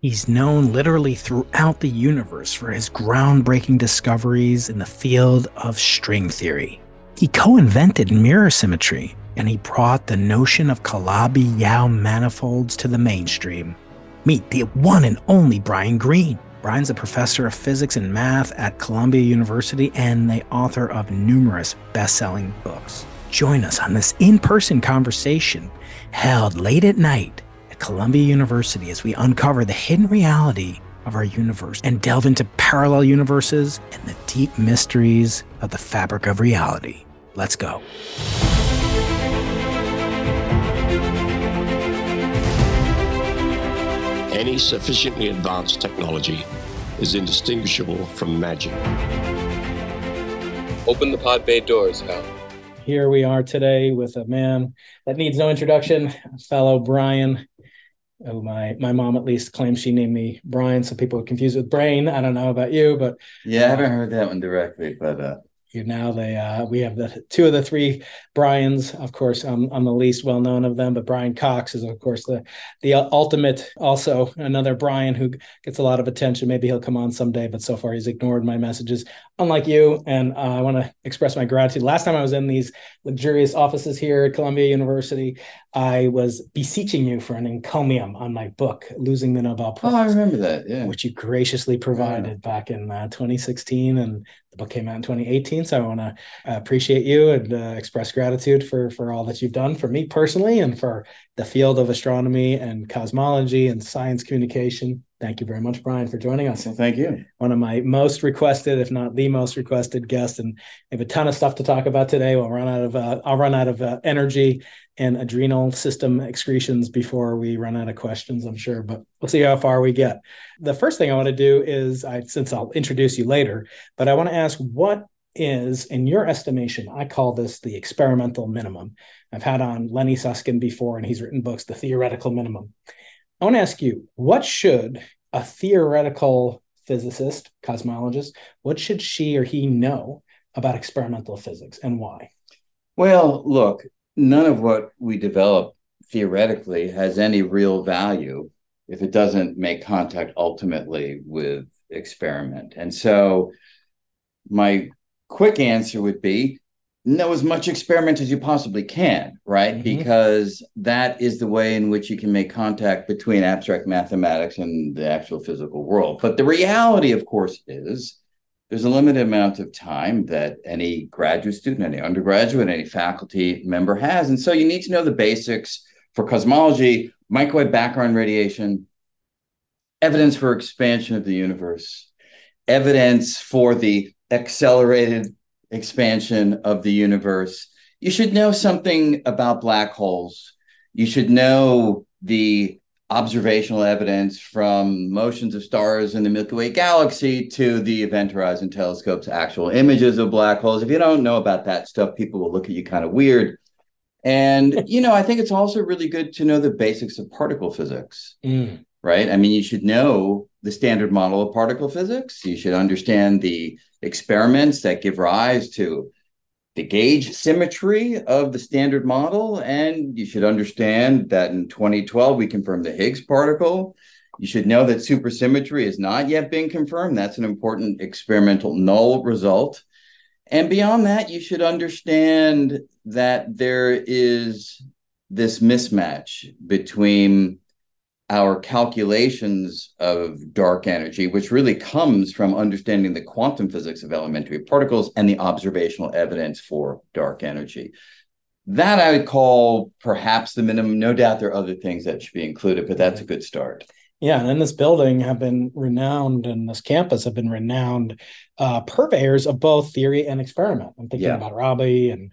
He's known literally throughout the universe for his groundbreaking discoveries in the field of string theory. He co invented mirror symmetry, and he brought the notion of Calabi Yau manifolds to the mainstream. Meet the one and only Brian Greene. Brian's a professor of physics and math at Columbia University and the author of numerous best selling books. Join us on this in person conversation held late at night Columbia University as we uncover the hidden reality of our universe and delve into parallel universes and the deep mysteries of the fabric of reality. Let's go. Any sufficiently advanced technology is indistinguishable from magic. Open the pod bay doors, Hal. Here we are today with a man that needs no introduction, fellow Brian oh my my mom at least claims she named me Brian, so people are confused with Brain. I don't know about you, but yeah, I haven't heard that one directly, but uh, you now they uh, we have the two of the three Brian's. Of course, I'm, I'm the least well known of them, but Brian Cox is of course the the ultimate. Also, another Brian who gets a lot of attention. Maybe he'll come on someday, but so far he's ignored my messages. Unlike you, and uh, I want to express my gratitude. Last time I was in these luxurious offices here at Columbia University, I was beseeching you for an encomium on my book, Losing the Nobel Prize. Oh, I remember that. Yeah, which you graciously provided yeah. back in uh, 2016, and book came out in 2018. So I want to uh, appreciate you and uh, express gratitude for for all that you've done for me personally and for the field of astronomy and cosmology and science communication. Thank you very much, Brian, for joining us. Well, thank you. One of my most requested, if not the most requested guest, and I have a ton of stuff to talk about today. We'll run out of uh, I'll run out of uh, energy and adrenal system excretions before we run out of questions, I'm sure, but we'll see how far we get. The first thing I want to do is, I since I'll introduce you later, but I want to ask what is, in your estimation, I call this the experimental minimum. I've had on Lenny Susskind before, and he's written books, The Theoretical Minimum. I want to ask you, what should a theoretical physicist, cosmologist, what should she or he know about experimental physics and why? Well, look, none of what we develop theoretically has any real value if it doesn't make contact ultimately with experiment. And so my quick answer would be know as much experiment as you possibly can, right? Mm-hmm. Because that is the way in which you can make contact between abstract mathematics and the actual physical world. But the reality, of course, is there's a limited amount of time that any graduate student, any undergraduate, any faculty member has. And so you need to know the basics for cosmology, microwave background radiation, evidence for expansion of the universe, evidence for the accelerated expansion of the universe, you should know something about black holes. You should know the observational evidence from motions of stars in the Milky Way galaxy to the Event Horizon Telescope's actual images of black holes. If you don't know about that stuff, people will look at you kind of weird. And, you know, I think it's also really good to know the basics of particle physics, mm. right? I mean, you should know the standard model of particle physics. You should understand the experiments that give rise to the gauge symmetry of the standard model. And you should understand that in 2012, we confirmed the Higgs particle. You should know that supersymmetry has not yet been confirmed. That's an important experimental null result. And beyond that, you should understand that there is this mismatch between our calculations of dark energy, which really comes from understanding the quantum physics of elementary particles and the observational evidence for dark energy. That I would call perhaps the minimum. No doubt there are other things that should be included, but that's a good start. Yeah, and this building have been renowned, and this campus have been renowned uh, purveyors of both theory and experiment. I'm thinking yeah. about Rabi and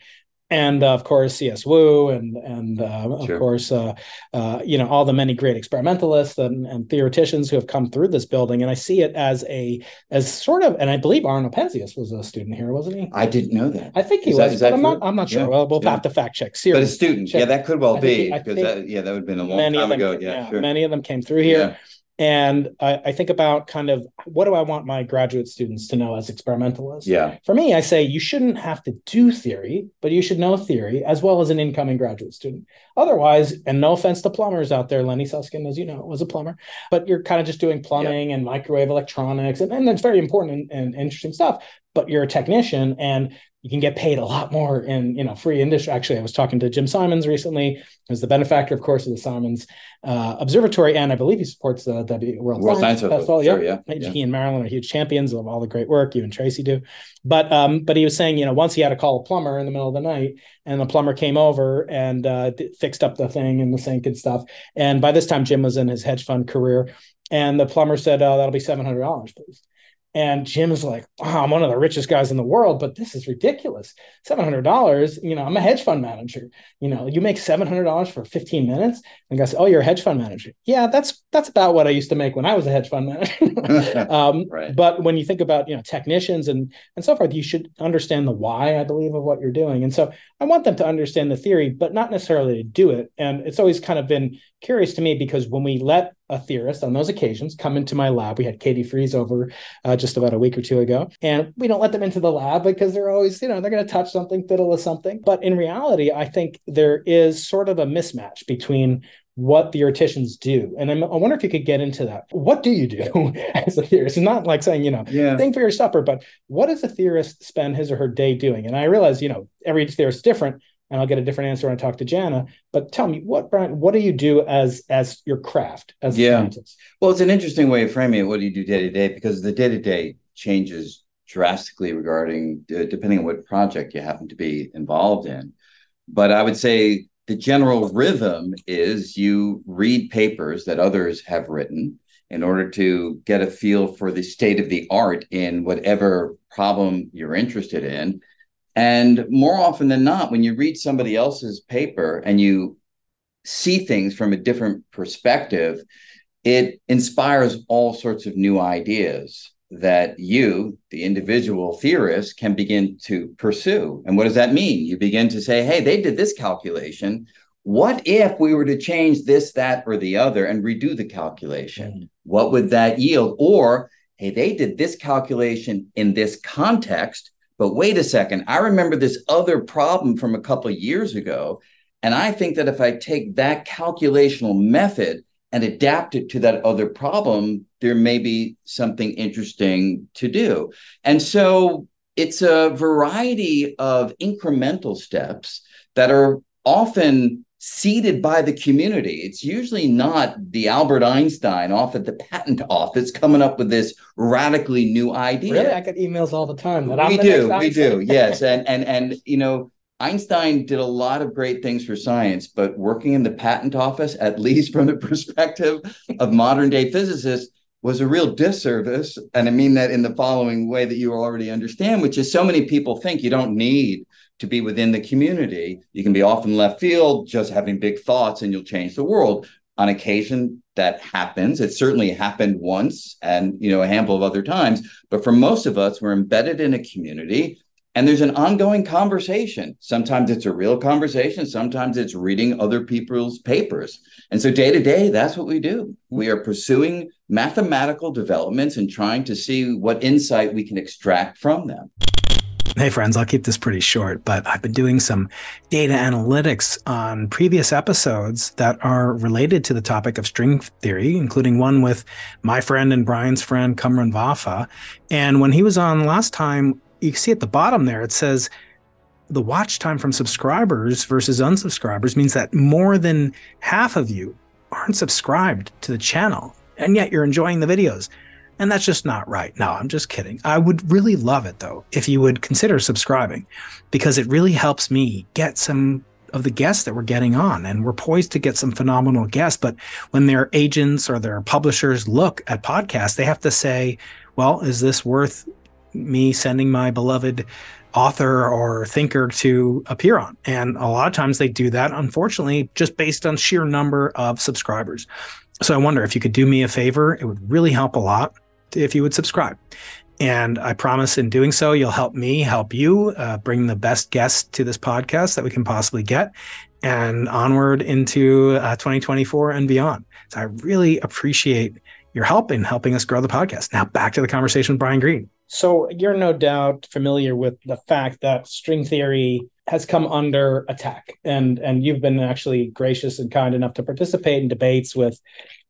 and uh, of course C.S. Wu, and and uh, sure. of course uh, uh, you know all the many great experimentalists and, and, theoreticians who have come through this building, and I see it as a as sort of, and I believe Arno Penzias was a student here, wasn't he? I didn't know that. I think he is was. That, I'm not. I'm not sure. Yeah. Well, we'll yeah. have to fact check. Serious. But a student, check. yeah, that could well I be because that, yeah, that would have been a long time ago. Yeah, yeah sure. many of them came through here. And I, I, think about kind of what do I want my graduate students to know as experimentalists? Yeah. For me, I say you shouldn't have to do theory, but you should know theory as well as an incoming graduate student. Otherwise, and no offense to plumbers out there, Lenny Susskind, as you know, was a plumber, but you're kind of just doing plumbing yeah. and microwave electronics, and, and that's very important and, and interesting stuff. But you're a technician and you can get paid a lot more in you know free industry. Actually, I was talking to Jim Simons recently, who's the benefactor, of course, of the Simons uh, Observatory, and I believe he supports the, the World, World Science, Science Festival. Sure, yeah. yeah. he and Marilyn are huge champions of all the great work you and Tracy do. But um, but he was saying, you know, once he had to call a plumber in the middle of the night, and the plumber came over and uh, fixed up the thing in the sink and stuff. And by this time, Jim was in his hedge fund career, and the plumber said, oh, "That'll be seven hundred dollars, please." And Jim is like, wow, I'm one of the richest guys in the world, but this is ridiculous. $700, you know, I'm a hedge fund manager. You know, you make $700 for 15 minutes. And I say, oh, you're a hedge fund manager. Yeah, that's that's about what I used to make when I was a hedge fund manager. um, right. But when you think about, you know, technicians and, and so forth, you should understand the why, I believe, of what you're doing. And so I want them to understand the theory, but not necessarily to do it. And it's always kind of been curious to me because when we let a theorist on those occasions come into my lab. We had Katie Freese over uh, just about a week or two ago, and we don't let them into the lab because they're always, you know, they're going to touch something, fiddle with something. But in reality, I think there is sort of a mismatch between what theoreticians do. And I'm, i wonder if you could get into that. What do you do as a theorist? It's not like saying, you know, yeah. think for your supper, but what does a theorist spend his or her day doing? And I realize, you know, every theorist is different and I'll get a different answer when I talk to Jana. But tell me, what Brian, what do you do as as your craft as yeah. a scientist? Well, it's an interesting way of framing it. What do you do day to day? Because the day to day changes drastically regarding uh, depending on what project you happen to be involved in. But I would say the general rhythm is you read papers that others have written in order to get a feel for the state of the art in whatever problem you're interested in and more often than not, when you read somebody else's paper and you see things from a different perspective, it inspires all sorts of new ideas that you, the individual theorist, can begin to pursue. And what does that mean? You begin to say, hey, they did this calculation. What if we were to change this, that, or the other and redo the calculation? Mm-hmm. What would that yield? Or, hey, they did this calculation in this context but wait a second, I remember this other problem from a couple of years ago. And I think that if I take that calculational method and adapt it to that other problem, there may be something interesting to do. And so it's a variety of incremental steps that are often seeded by the community. It's usually not the Albert Einstein off at the patent office coming up with this radically new idea. Really, I get emails all the time that we do, we do, yes, and and and you know. Einstein did a lot of great things for science, but working in the patent office, at least from the perspective of modern day physicists, was a real disservice. And I mean that in the following way that you already understand, which is so many people think you don't need to be within the community. You can be off in left field, just having big thoughts, and you'll change the world. On occasion, that happens. It certainly happened once, and you know a handful of other times. But for most of us, we're embedded in a community, and there's an ongoing conversation. Sometimes it's a real conversation. Sometimes it's reading other people's papers. And so day to day, that's what we do. Mm-hmm. We are pursuing mathematical developments and trying to see what insight we can extract from them. Hey, friends, I'll keep this pretty short, but I've been doing some data analytics on previous episodes that are related to the topic of string theory, including one with my friend and Brian's friend, Cumrun Vafa. And when he was on last time, you see at the bottom there, it says the watch time from subscribers versus unsubscribers means that more than half of you aren't subscribed to the channel, and yet you're enjoying the videos. And that's just not right. No, I'm just kidding. I would really love it though if you would consider subscribing because it really helps me get some of the guests that we're getting on. And we're poised to get some phenomenal guests. But when their agents or their publishers look at podcasts they have to say well is this worth me sending my beloved author or thinker to appear on? And a lot of times they do that unfortunately just based on sheer number of subscribers. So i wonder if you could do me a favor. It would really help a lot if you would subscribe. And I promise in doing so, you'll help me help you uh, bring the best guests to this podcast that we can possibly get and onward into uh, 2024 and beyond. So I really appreciate your help in helping us grow the podcast. Now back to the conversation with Brian Greene. So you're no doubt familiar with the fact that string theory has come under attack, and and you've been actually gracious and kind enough to participate in debates with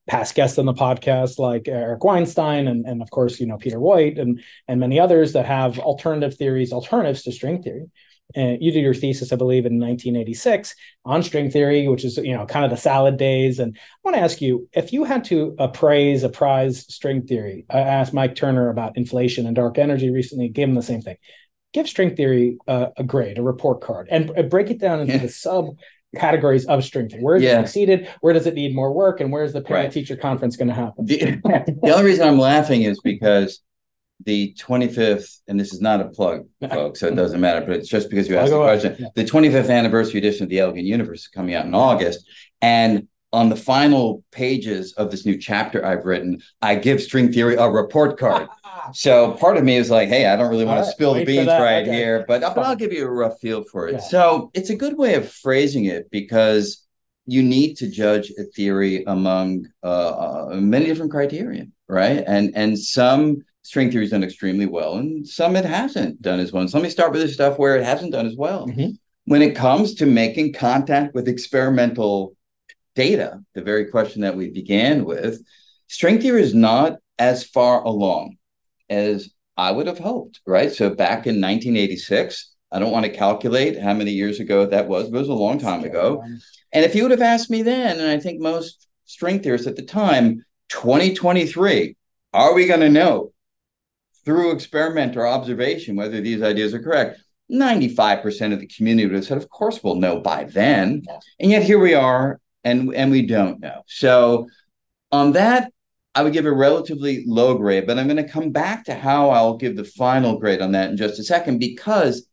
past guests on the podcast like Eric Weinstein and, and of course you know Peter Woit and and many others that have alternative theories, alternatives to string theory. And you did your thesis, I believe, in 1986 on string theory, which is you know kind of the salad days. And I want to ask you if you had to appraise, appraise string theory. I asked Mike Turner about inflation and dark energy recently. Gave him the same thing. Give string theory uh, a grade, a report card, and break it down into the sub categories of string theory. Where is yeah. it succeeded? Where does it need more work? And where's the parent teacher conference going to happen? The, the only reason I'm laughing is because the 25th, and this is not a plug, folks, so it doesn't matter, but it's just because you asked the question. Yeah. The 25th anniversary edition of The Elegant Universe is coming out in August. And on the final pages of this new chapter I've written, I give string theory a report card. so part of me is like, hey, I don't really want right, to spill the beans right okay. here, but, but I'll give you a rough feel for it. Yeah. So it's a good way of phrasing it because you need to judge a theory among uh, uh, many different criteria, right? And and some string theory is done extremely well, and some it hasn't done as well. so let me start with the stuff where it hasn't done as well. Mm-hmm. When it comes to making contact with experimental data, the very question that we began with, string theory is not as far along as I would have hoped, right? So back in 1986, I don't want to calculate how many years ago that was, but it was a long time ago. And if you would have asked me then, and I think most string theorists at the time, 2023, are we going to know through experiment or observation whether these ideas are correct. 95% of the community would have said, of course we'll know by then. And yet here we are and, and we don't know. So on that, I would give a relatively low grade, but I'm going to come back to how I'll give the final grade on that in just a second because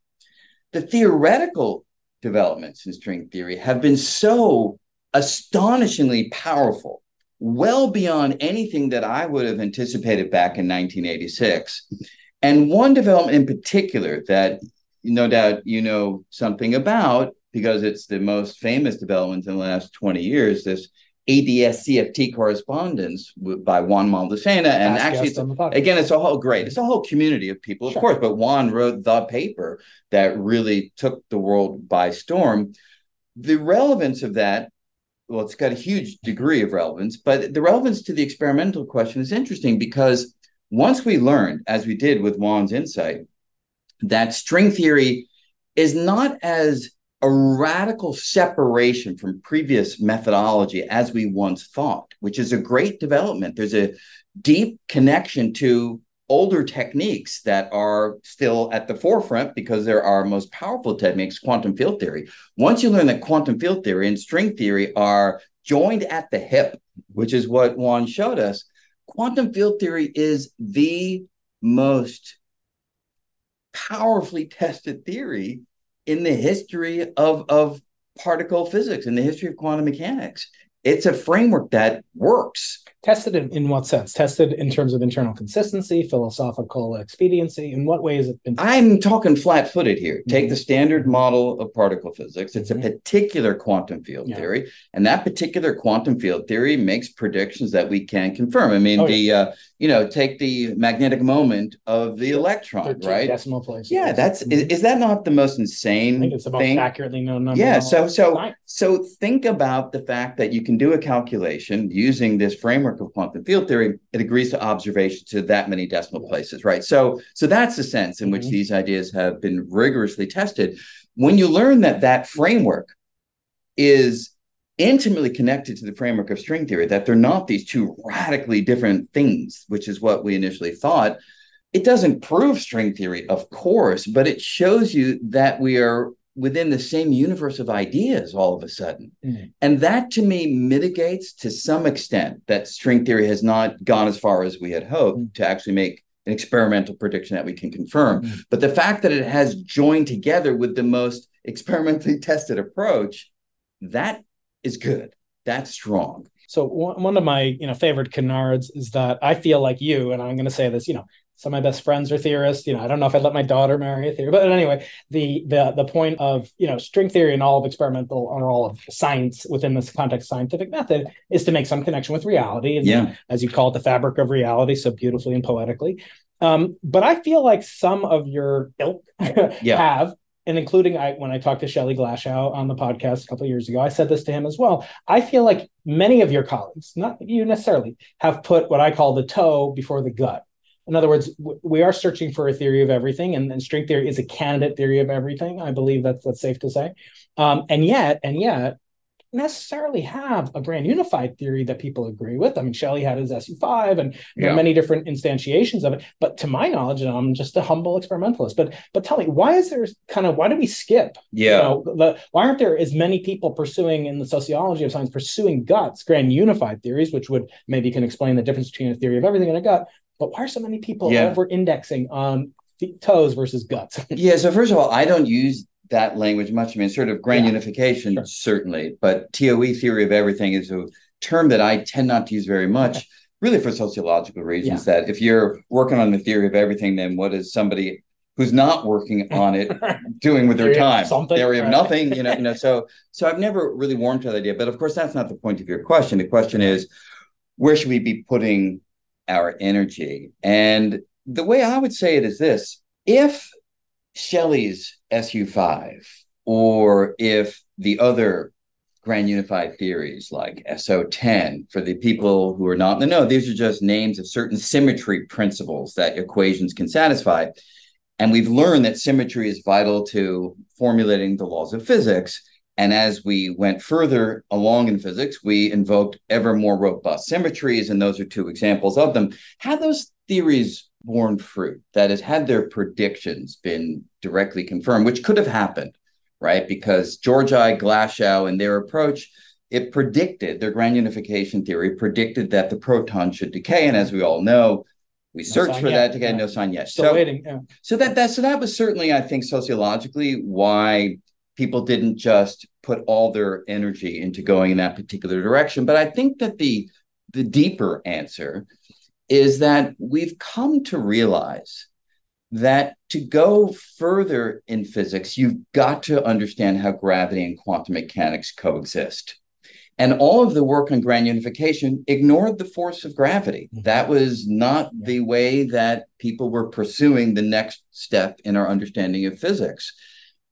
the theoretical developments in string theory have been so astonishingly powerful well beyond anything that I would have anticipated back in 1986. And one development in particular that no doubt you know something about because it's the most famous development in the last 20 years, this ADS CFT correspondence by Juan Maldacena. And actually, it's, again, it's a whole great, it's a whole community of people, of sure. course, but Juan wrote the paper that really took the world by storm. The relevance of that well, it's got a huge degree of relevance, but the relevance to the experimental question is interesting because once we learned, as we did with Juan's insight, that string theory is not as a radical separation from previous methodology as we once thought, which is a great development. There's a deep connection to older techniques that are still at the forefront because they're our most powerful techniques, quantum field theory. Once you learn that quantum field theory and string theory are joined at the hip, which is what Juan showed us, quantum field theory is the most powerfully tested theory in the history of, of particle physics, in the history of quantum mechanics. It's a framework that works Tested in, in what sense? Tested in terms of internal consistency, philosophical expediency. In what way has it been? I'm talking flat footed here. Mm-hmm. Take the standard model of particle physics. It's mm-hmm. a particular quantum field yeah. theory, and that particular quantum field theory makes predictions that we can confirm. I mean, oh, the yeah. uh, you know, take the magnetic moment of the electron, right? Decimal place. Yeah, that's mm-hmm. is, is, that not the most insane? I think it's the most thing? accurately known number. Yeah. So so so think about the fact that you can do a calculation using this framework of quantum field theory, it agrees to observation to that many decimal places, right? So, so that's the sense in which mm-hmm. these ideas have been rigorously tested. When you learn that that framework is intimately connected to the framework of string theory, that they're not these two radically different things, which is what we initially thought. It doesn't prove string theory, of course, but it shows you that we are within the same universe of ideas all of a sudden. Mm. And that to me mitigates to some extent that string theory has not gone as far as we had hoped mm. to actually make an experimental prediction that we can confirm. Mm. But the fact that it has joined together with the most experimentally tested approach, that is good. That's strong. So one of my you know favorite canards is that I feel like you, and I'm going to say this, you know, some of my best friends are theorists. You know, I don't know if I'd let my daughter marry a theorist, but anyway, the the the point of you know string theory and all of experimental or all of science within this context scientific method is to make some connection with reality, and Yeah. as you call it, the fabric of reality, so beautifully and poetically. Um, but I feel like some of your ilk Yeah. have, and including I when I talked to Shelley Glashow on the podcast a couple of years ago, I said this to him as well. I feel like many of your colleagues, not you necessarily, have put what I call the toe before the gut. In other words, we are searching for a theory of everything, and, and string theory is a candidate theory of everything. I believe that's that's safe to say. Um, and yet, and yet, necessarily have a grand unified theory that people agree with. I mean, Shelley had his SU5 and there Yeah. are many different instantiations of it. But to my knowledge, and I'm just a humble experimentalist, but but tell me, why is there kind of why do we skip? Yeah. You know, the, why aren't there as many people pursuing in the sociology of science pursuing guts, grand unified theories, which would maybe can explain the difference between a theory of everything and a gut? But why are so many people Yeah. over indexing on the toes versus guts? Yeah. So first of all, I don't use that language much. I mean, sort of grand Yeah. unification, Sure. certainly, but TOE theory of everything is a term that I tend not to use very much, really for sociological reasons. That if you're working on the theory of everything, then what is somebody who's not working on it doing with their time? something, Theory of right. nothing, you know, you know. So so I've never really warmed to that idea. But of course, that's not the point of your question. The question is, where should we be putting our energy? And the way I would say it is this: if Shelley's SU5 or if the other grand unified theories like SO10 for the people who are not in the know, these are just names of certain symmetry principles that equations can satisfy. And we've learned that symmetry is vital to formulating the laws of physics. And as we went further along in physics, we invoked ever more robust symmetries, and those are two examples of them. Had those theories borne fruit? That is, had their predictions been directly confirmed, which could have happened, right? Because Georgi, Glashow, and their approach, it predicted their grand unification theory predicted that the proton should decay, and as we all know, we searched sign for yet. that to get Yeah. no sign yet. Still so, waiting. Yeah. so that that so that was certainly, I think, sociologically why people didn't just put all their energy into going in that particular direction. But I think that the the deeper answer is that we've come to realize that to go further in physics, you've got to understand how gravity and quantum mechanics coexist. And all of the work on grand unification ignored the force of gravity. Mhm. That was not Yeah. the way that people were pursuing the next step in our understanding of physics.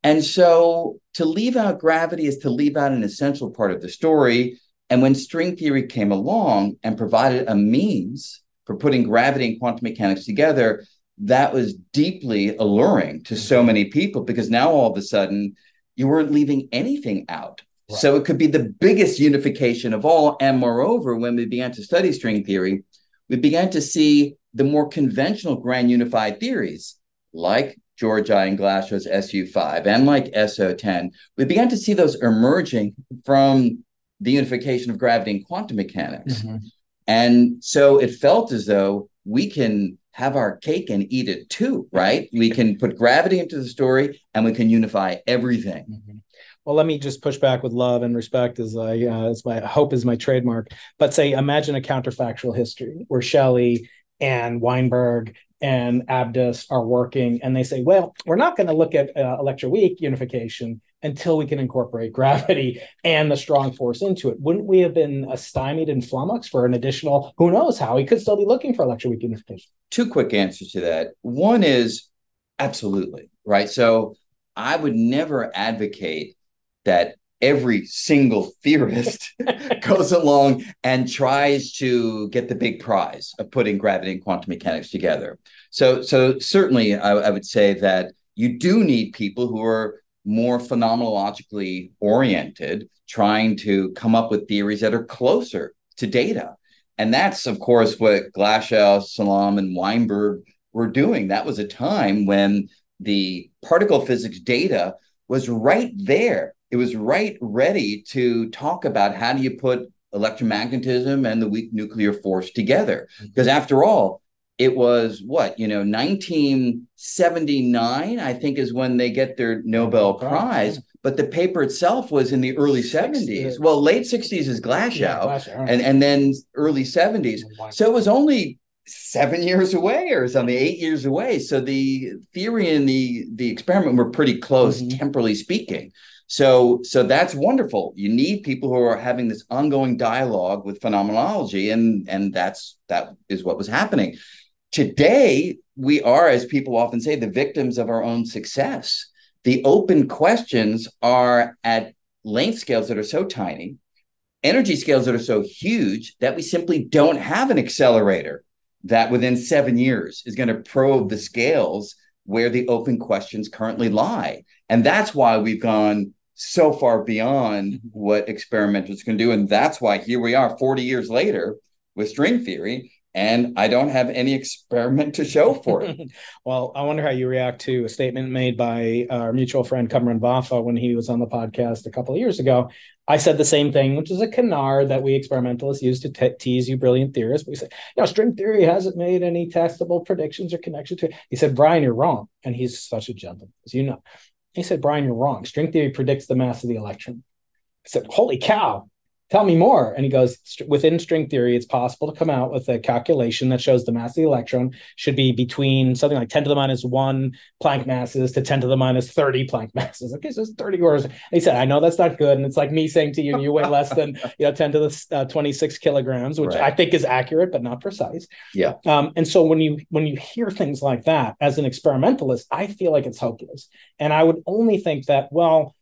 And so to leave out gravity is to leave out an essential part of the story. And when string theory came along and provided a means for putting gravity and quantum mechanics together, that was deeply alluring to so mm-hmm. many people because now all of a sudden you weren't leaving anything out. Right. So it could be the biggest unification of all. And moreover, when we began to study string theory, we began to see the more conventional grand unified theories like Georgi and Glashow's SU5 and like SO10. We began to see those emerging from the unification of gravity and quantum mechanics. Mhm. And so it felt as though we can have our cake and eat it too, right? We can put gravity into the story and we can unify everything. Mhm. Well, let me just push back with love and respect as I uh, as my hope is my trademark. But say, imagine a counterfactual history where Shelley and Weinberg and Abdus are working, and they say, "Well, we're not going to look at uh, electroweak unification until we can incorporate gravity and the strong force into it." Wouldn't we have been uh, stymied in flummox for an additional? Who knows how? We could still be looking for electroweak unification. Two quick answers to that. One is absolutely, right? So I would never advocate that every single theorist goes along and tries to get the big prize of putting gravity and quantum mechanics together. So, so certainly, I, I would say that you do need people who are more phenomenologically oriented, trying to come up with theories that are closer to data. And that's, of course, what Glashow, Salam, and Weinberg were doing. That was a time when the particle physics data was right there. It was right ready to talk about how do you put electromagnetism and the weak nuclear force together. Because after all, it was what, you know, 1979, I think, is when they get their Nobel Prize, yeah. But the paper itself was in the early 70s. Well, late 60s is Glashow, Yeah, right. and, and then early 70s. Weinberg. So it was only seven years away or something, eight years away. So the theory and the the experiment were pretty close, mm-hmm. temporally speaking. So so that's wonderful. You need people who are having this ongoing dialogue with phenomenology, and and that's that is what was happening. Today, we are, as people often say, the victims of our own success. The open questions are at length scales that are so tiny, energy scales that are so huge that we simply don't have an accelerator that within seven years is going to probe the scales where the open questions currently lie. And that's why we've gone so far beyond mm-hmm. what experimenters can do. And that's why here we are 40 years later with string theory. And I don't have any experiment to show for it. well, I wonder how you react to a statement made by our mutual friend Cumrun Vafa when he was on the podcast a couple of years ago. I said the same thing, which is a canard that we experimentalists use to te- tease you brilliant theorists. We say, you know, string theory hasn't made any testable predictions or connections to it. He said, Brian, you're wrong. And he's such a gentleman, as you know. He said, Brian, you're wrong. String theory predicts the mass of the electron. I said, Holy cow, tell me more. And he goes, within string theory, it's possible to come out with a calculation that shows the mass of the electron should be between something like 10 to the minus one Planck masses to 10 to the minus 30 Planck masses. Okay, so it's 30 orders. And he said, I know that's not good. And it's like me saying to you, you weigh less than you know 10 to the uh, 26 kilograms, which right. I think is accurate, but not precise. Yeah. Um, and so when you when you hear things like that as an experimentalist, I feel like it's hopeless. And I would only think that, well,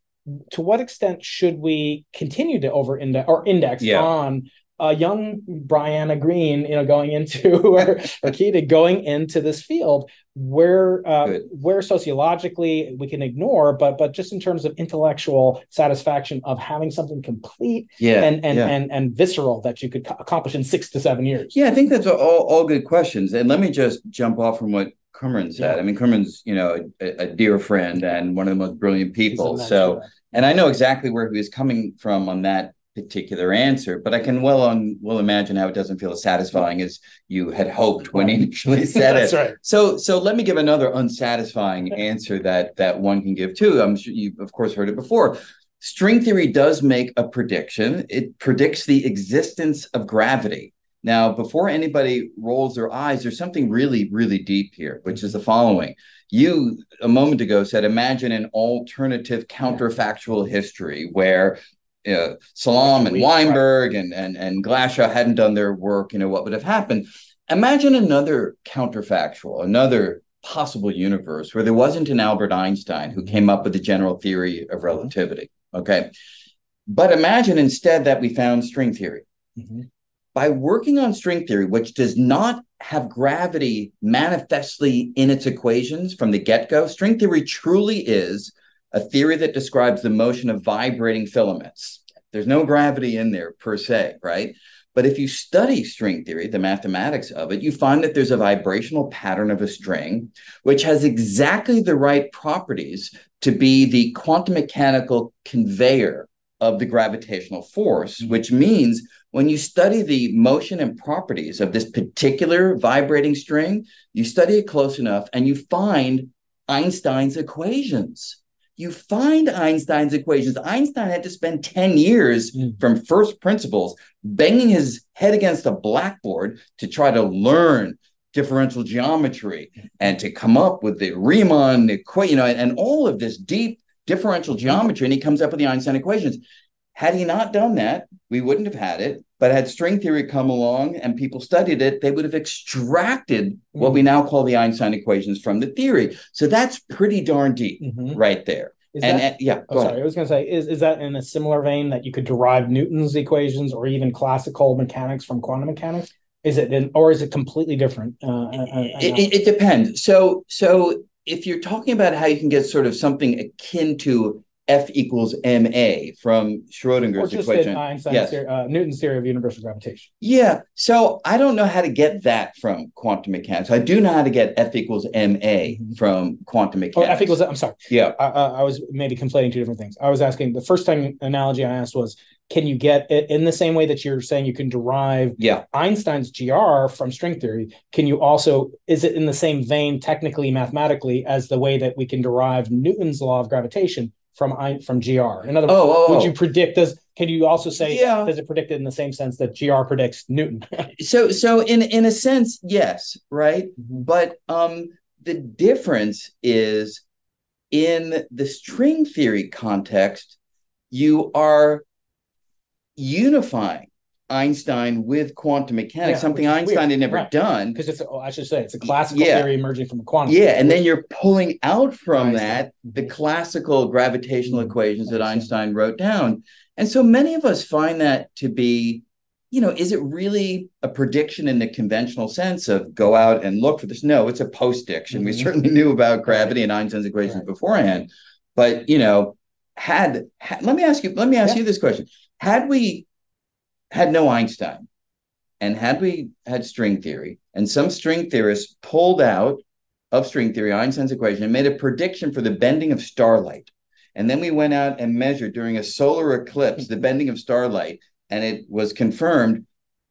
to what extent should we continue to over index or index yeah. on a young Brianna Green, you know, going into or, or Keita going into this field where uh, where sociologically we can ignore, but but just in terms of intellectual satisfaction of having something complete yeah, and and, yeah. and and visceral that you could accomplish in six to seven years. Yeah, I think that's all all good questions. And let me just jump off from what Cumrun said. Yeah. I mean, Cumrun's you know a, a, dear friend and one of the most brilliant people. So. And I know exactly where he was coming from on that particular answer, but I can well on well imagine how it doesn't feel as satisfying as you had hoped when he initially said That's it. Right. So so let me give another unsatisfying answer that that one can give too. I'm sure you've of course heard it before. String theory does make a prediction. It predicts the existence of gravity. Now, before anybody rolls their eyes, there's something really, really deep here, which is the following you a moment ago said imagine an alternative counterfactual history where uh, Salam and Weinberg and, and, and Glashow hadn't done their work, you know, what would have happened? Imagine another counterfactual, another possible universe where there wasn't an Albert Einstein who came up with the general theory of relativity. Okay. But imagine instead that we found string theory. Mm-hmm by working on string theory, which does not have gravity manifestly in its equations from the get go, string theory truly is a theory that describes the motion of vibrating filaments. There's no gravity in there per se, right? But if you study string theory, the mathematics of it, you find that there's a vibrational pattern of a string, which has exactly the right properties to be the quantum mechanical conveyor of the gravitational force, mm-hmm. which means when you study the motion and properties of this particular vibrating string, you study it close enough and you find Einstein's equations. You find Einstein's equations. Einstein had to spend 10 years mm. from first principles banging his head against a blackboard to try to learn differential geometry and to come up with the Riemann equation, you know, and, and all of this deep differential geometry. And he comes up with the Einstein equations. Had he not done that, we wouldn't have had it. But had string theory come along and people studied it, they would have extracted mm-hmm. what we now call the Einstein equations from the theory. So that's pretty darn deep mm-hmm. right there. Is and, that, and yeah, oh, sorry, ahead. I was going to say, is, is that in a similar vein that you could derive Newton's equations or even classical mechanics from quantum mechanics? Is it, in, or is it completely different? Uh, uh, uh, uh it, it, it depends. So, so if you're talking about how you can get sort of something akin to F equals ma from Schrodinger's equation. Yes. theory, uh, Newton's theory of universal gravitation. Yeah. So I don't know how to get that from quantum mechanics. I do know how to get F equals ma mm-hmm. from quantum mechanics. Oh, F equals. I'm sorry. Yeah. I, I, was maybe conflating two different things. I was asking the first time analogy I asked was, can you get it in the same way that you're saying you can derive yeah. Einstein's GR from string theory? Can you also is it in the same vein technically mathematically as the way that we can derive Newton's law of gravitation? From from GR? In other words, oh, oh, would oh. you predict does can you also say Yeah. does it predict it in the same sense that GR predicts Newton? So so in in a sense, yes, right? But um the difference is in the string theory context, you are unifying Einstein with quantum mechanics, Yeah, something Einstein weird. had never Right. done. because it's, oh, I should say it's a classical Yeah. theory emerging from a quantum. Yeah, theory. and then you're pulling out from that the classical gravitational Mhm. equations that Einstein. Wrote down. And so many of us find that to be, you know, is it really a prediction in the conventional sense of go out and look for this? No, it's a post-diction. We Mhm. certainly knew about gravity and Einstein's equations Right. beforehand. But, you know, had, had let me ask you, let me ask Yeah. you this question. Had we had no Einstein and had we had string theory and some string theorists pulled out of string theory Einstein's equation and made a prediction for the bending of starlight. And then we went out and measured during a solar eclipse the bending of starlight and it was confirmed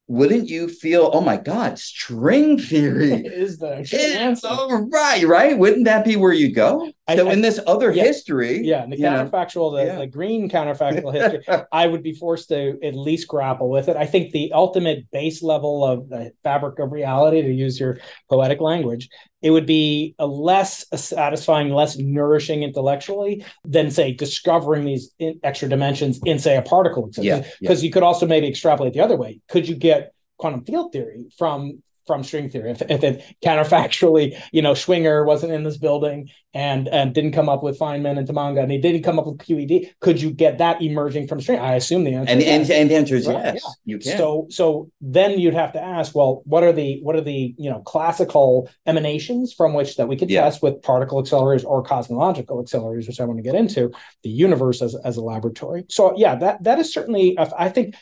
wouldn't you feel oh my god string theory is the answer. all right right wouldn't that be where you go I- so I- in this other yeah. history Yeah, the know, counterfactual, the, Yeah. the green counterfactual history, I would be forced to at least grapple with it. I think the ultimate base level of the fabric of reality, to use your poetic language, it would be a less satisfying, less nourishing intellectually than, say, discovering these in- extra dimensions in, say, a particle. Yeah, Because you could also maybe extrapolate the other way. Could you get quantum field theory from from string theory if, if it counterfactually you know schwinger wasn't in this building and and didn't come up with feynman and tomonaga and he didn't come up with qed could you get that emerging from string i assume the answer and, is and yes. and the answer is Right, yes yeah. you can So so then you'd have to ask, well, what are the what are the you know classical emanations from which that we could Yeah. test with particle accelerators or cosmological accelerators, which I want to get into the universe as as a laboratory. So yeah, that that is certainly I think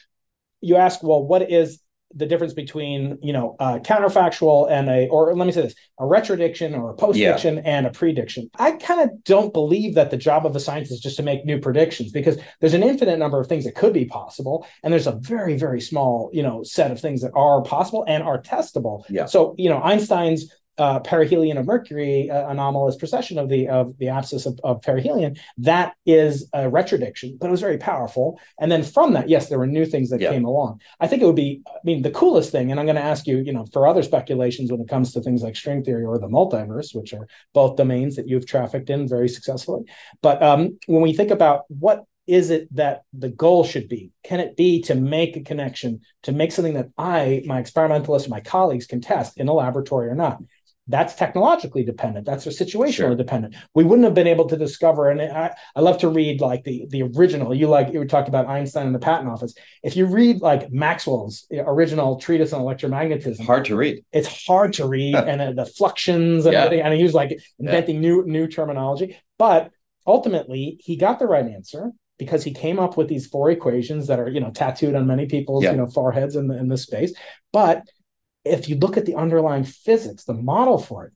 you ask, well, what is the difference between you know uh, counterfactual and a or let me say this a retrodiction or a postdiction and a prediction. I kind of don't believe that the job of a scientist is just to make new predictions because there's an infinite number of things that could be possible and there's a very very small you know set of things that are possible and are testable. Yeah. so you know einstein's uh, perihelion of Mercury, uh, anomalous precession of the of the apsis of, of perihelion. That is a retrodiction, but it was very powerful. And then from that, yes, there were new things that Yeah. came along. I think it would be, I mean, the coolest thing. And I'm going to ask you, you know, for other speculations when it comes to things like string theory or the multiverse, which are both domains that you've trafficked in very successfully. But um, when we think about what is it that the goal should be? Can it be to make a connection, to make something that I, my experimentalists, my colleagues can test in a laboratory or not? That's technologically dependent. That's a situationally Sure. dependent. We wouldn't have been able to discover, and I, I love to read like the the original. You like you were talking about Einstein in the patent office. If you read like Maxwell's original treatise on electromagnetism, hard to read it's hard to read and uh, the fluxions and Yeah. And he was like inventing new new terminology. But ultimately, he got the right answer because he came up with these four equations that are you know tattooed on many people's Yeah. you know foreheads in the, in this space. But if you look at the underlying physics, the model for it.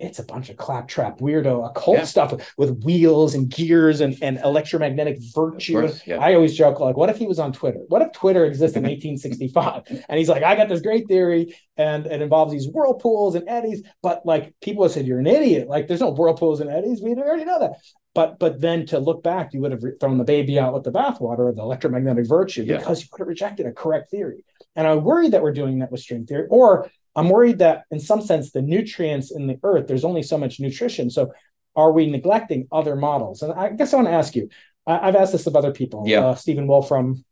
It's a bunch of claptrap, weirdo, occult Yeah. stuff with wheels and gears and, and electromagnetic virtue. course, yeah. I always joke, like, what if he was on Twitter? What if Twitter existed in 1865? And he's like, I got this great theory, and it involves these whirlpools and eddies. But like people have said, you're an idiot. Like, there's no whirlpools and eddies. We already know that. But but then to look back, you would have thrown the baby out with the bathwater of the electromagnetic virtue Yeah. because you could have rejected a correct theory. And I worry that we're doing that with string theory, or I'm worried that in some sense the nutrients in the earth, there's only so much nutrition. So are we neglecting other models? And I guess I want to ask you. I, I've asked this of other people. Yeah. Uh, Stephen Wolfram,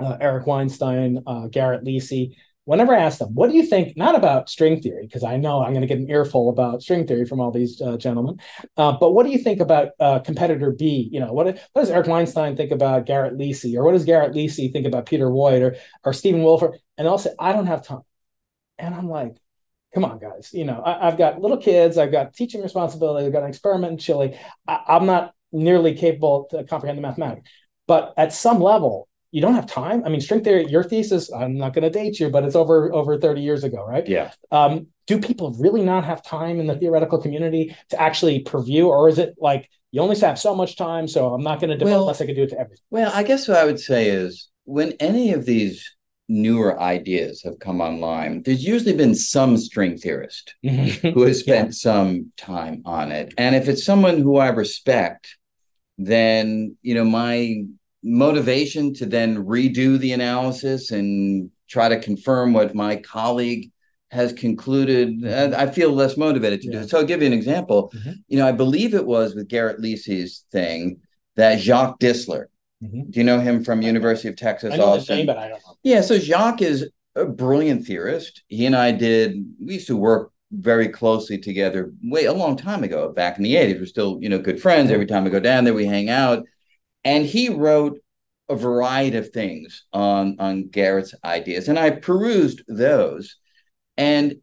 uh, Eric Weinstein, uh, Garrett Lisi. Whenever I ask them, what do you think, not about string theory, because I know I'm going to get an earful about string theory from all these uh, gentlemen, uh, but what do you think about uh, competitor B? You know, what, what does Eric Weinstein think about Garrett Lisi, or what does Garrett Lisi think about Peter Woit or, or Stephen Wolfram? And they'll say, I don't have time. And I'm like, come on, guys. You know, I, I've got little kids, I've got teaching responsibility, I've got an experiment in Chile. I, I'm not nearly capable to comprehend the mathematics. But at some level, you don't have time. I mean, string theory, your thesis, I'm not going to date you, but it's over over 30 years ago, right? yeah Um, do people really not have time in the theoretical community to actually preview, or is it like you only have so much time, so I'm not going to devote Well- unless I can do it to everything? Well, I guess what I would say is when any of these newer ideas have come online, there's usually been some string theorist who has spent some time on it. And if it's someone who I respect, then, you know, my motivation to then redo the analysis and try to confirm what my colleague has concluded, uh, I feel less motivated to yeah. do it. So I'll give you an example. Mm-hmm. You know, I believe it was with Garrett Lisi's thing that Jacques Distler. Mm-hmm. Do you know him from University of Texas? I know Austin? Name, but I don't know. Yeah, so Jacques is a brilliant theorist. He and I did. We used to work very closely together way a long time ago, back in the 80s. We're still, you know, good friends. Every time we go down there, we hang out. And he wrote a variety of things on, on Garrett's ideas. And I perused those. And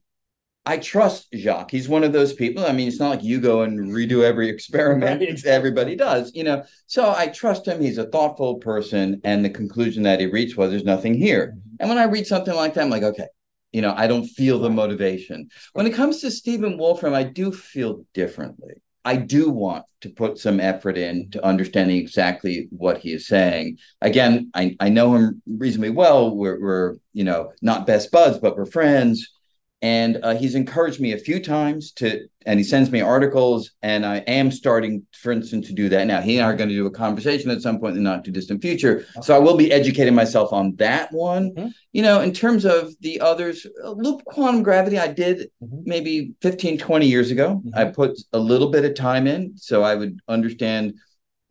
I trust Jacques. He's one of those people. I mean, it's not like you go and redo every experiment. Right. Everybody does, you know. So I trust him. He's a thoughtful person. And the conclusion that he reached was there's nothing here. Mm-hmm. And when I read something like that, I'm like, okay, you know, I don't feel the motivation. When it comes to Stephen Wolfram, I do feel differently. I do want to put some effort in to understanding exactly what he is saying. Again, I, I know him reasonably well. We're, we're, you know, not best buds, but we're friends and uh, he's encouraged me a few times to and he sends me articles and i am starting for instance to do that now he and i are going to do a conversation at some point in the not too distant future okay. so i will be educating myself on that one mm-hmm. you know in terms of the others loop quantum gravity i did mm-hmm. maybe 15 20 years ago mm-hmm. i put a little bit of time in so i would understand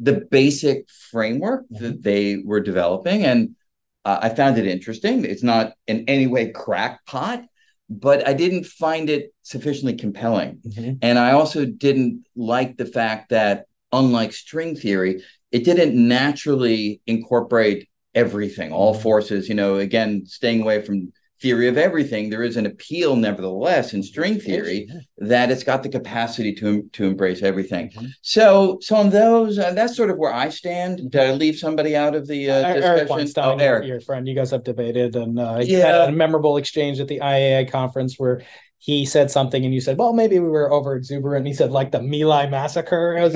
the basic framework that mm-hmm. they were developing and uh, i found it interesting it's not in any way crackpot but I didn't find it sufficiently compelling. Mm-hmm. And I also didn't like the fact that, unlike string theory, it didn't naturally incorporate everything, all mm-hmm. forces, you know, again, staying away from theory of everything, there is an appeal, nevertheless, in string theory that it's got the capacity to to embrace everything. Mm-hmm. So, so on those, uh, that's sort of where I stand. Did I leave somebody out of the uh, discussion? Eric Weinstein, oh, Eric. your friend, you guys have debated, and uh, yeah. had a memorable exchange at the IAA conference where he said something and you said, well, maybe we were over exuberant. He said, like the My massacre, as,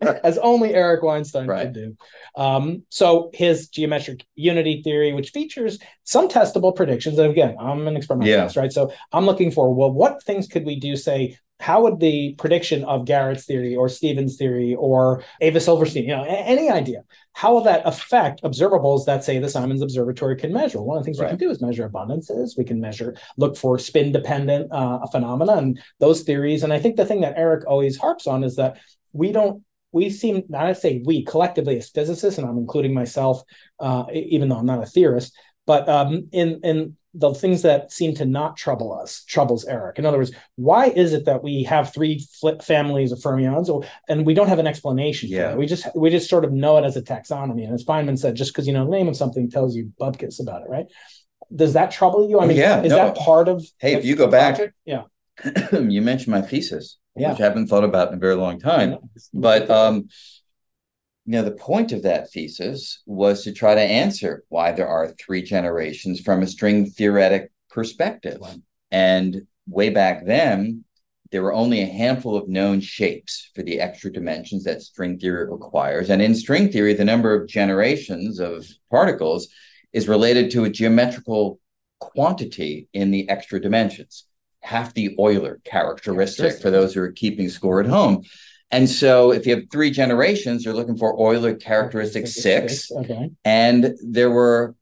as only Eric Weinstein right. could do. Um, so his geometric unity theory, which features some testable predictions. And again, I'm an experimentalist, yeah. right? So I'm looking for, well, what things could we do, say, how would the prediction of Garrett's theory or Stephen's theory or Eva Silverstein, you know, any idea, how will that affect observables that say the Simons Observatory can measure? One of the things right. we can do is measure abundances. We can measure, look for spin dependent uh, phenomena and those theories. And I think the thing that Eric always harps on is that we don't we seem not to say we collectively as physicists, and I'm including myself, uh, even though I'm not a theorist, but um, in in the things that seem to not trouble us troubles Eric. In other words, why is it that we have three families of fermions, or, and we don't have an explanation? Yeah, we just we just sort of know it as a taxonomy. And as Feynman said, just because you know the name of something tells you bubkis about it, right? Does that trouble you? I mean, yeah, is no. that part of? Hey, if you go back, project? yeah, you mentioned my thesis, yeah. which I haven't thought about in a very long time, but um you know, the point of that thesis was to try to answer why there are three generations from a string theoretic perspective. Wow. And way back then, there were only a handful of known shapes for the extra dimensions that string theory requires. And in string theory, the number of generations of particles is related to a geometrical quantity in the extra dimensions, half the Euler characteristic for those who are keeping score at home. And so if you have three generations, you're looking for Euler characteristic six. Okay. And there were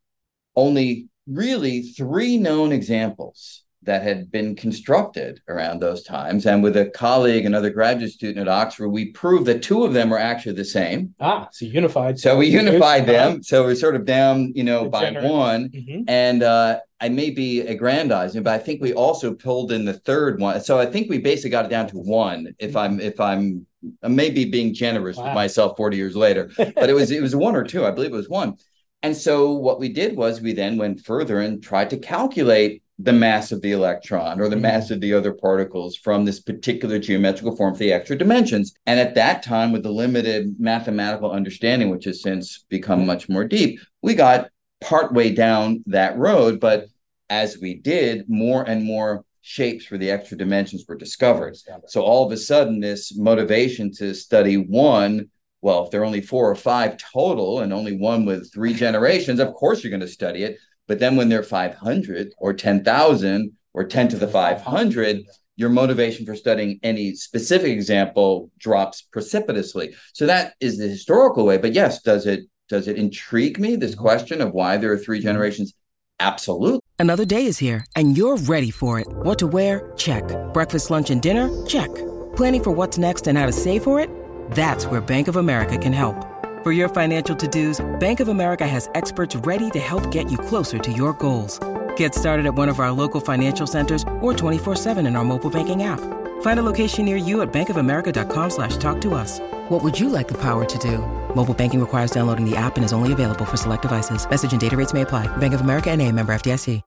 only really three known examples that had been constructed around those times. And with a colleague, another graduate student at Oxford, we proved that two of them were actually the same. Ah, so unified. So we unified them. So we're sort of down, you know, by one. Mm-hmm. And uh, I may be aggrandizing, but I think we also pulled in the third one. So I think we basically got it down to one. If I'm if I'm maybe being generous wow. with myself 40 years later, but it was it was one or two. I believe it was one. And so what we did was we then went further and tried to calculate the mass of the electron or the mm-hmm. mass of the other particles from this particular geometrical form for the extra dimensions. And at that time, with the limited mathematical understanding, which has since become much more deep, we got partway down that road. But as we did, more and more shapes for the extra dimensions were discovered. So all of a sudden, this motivation to study one well, if there are only four or five total and only one with three generations, of course you're going to study it. But then when they're 500 or 10,000 or 10 to the 500, your motivation for studying any specific example drops precipitously. So that is the historical way. But yes, does it Does it intrigue me, this question of why there are three generations? Absolutely. Another day is here, and you're ready for it. What to wear? Check. Breakfast, lunch, and dinner? Check. Planning for what's next and how to save for it? That's where Bank of America can help. For your financial to-dos, Bank of America has experts ready to help get you closer to your goals. Get started at one of our local financial centers or 24-7 in our mobile banking app. Find a location near you at bankofamerica.com slash talk to us. What would you like the power to do? Mobile banking requires downloading the app and is only available for select devices. Message and data rates may apply. Bank of America and a member FDIC.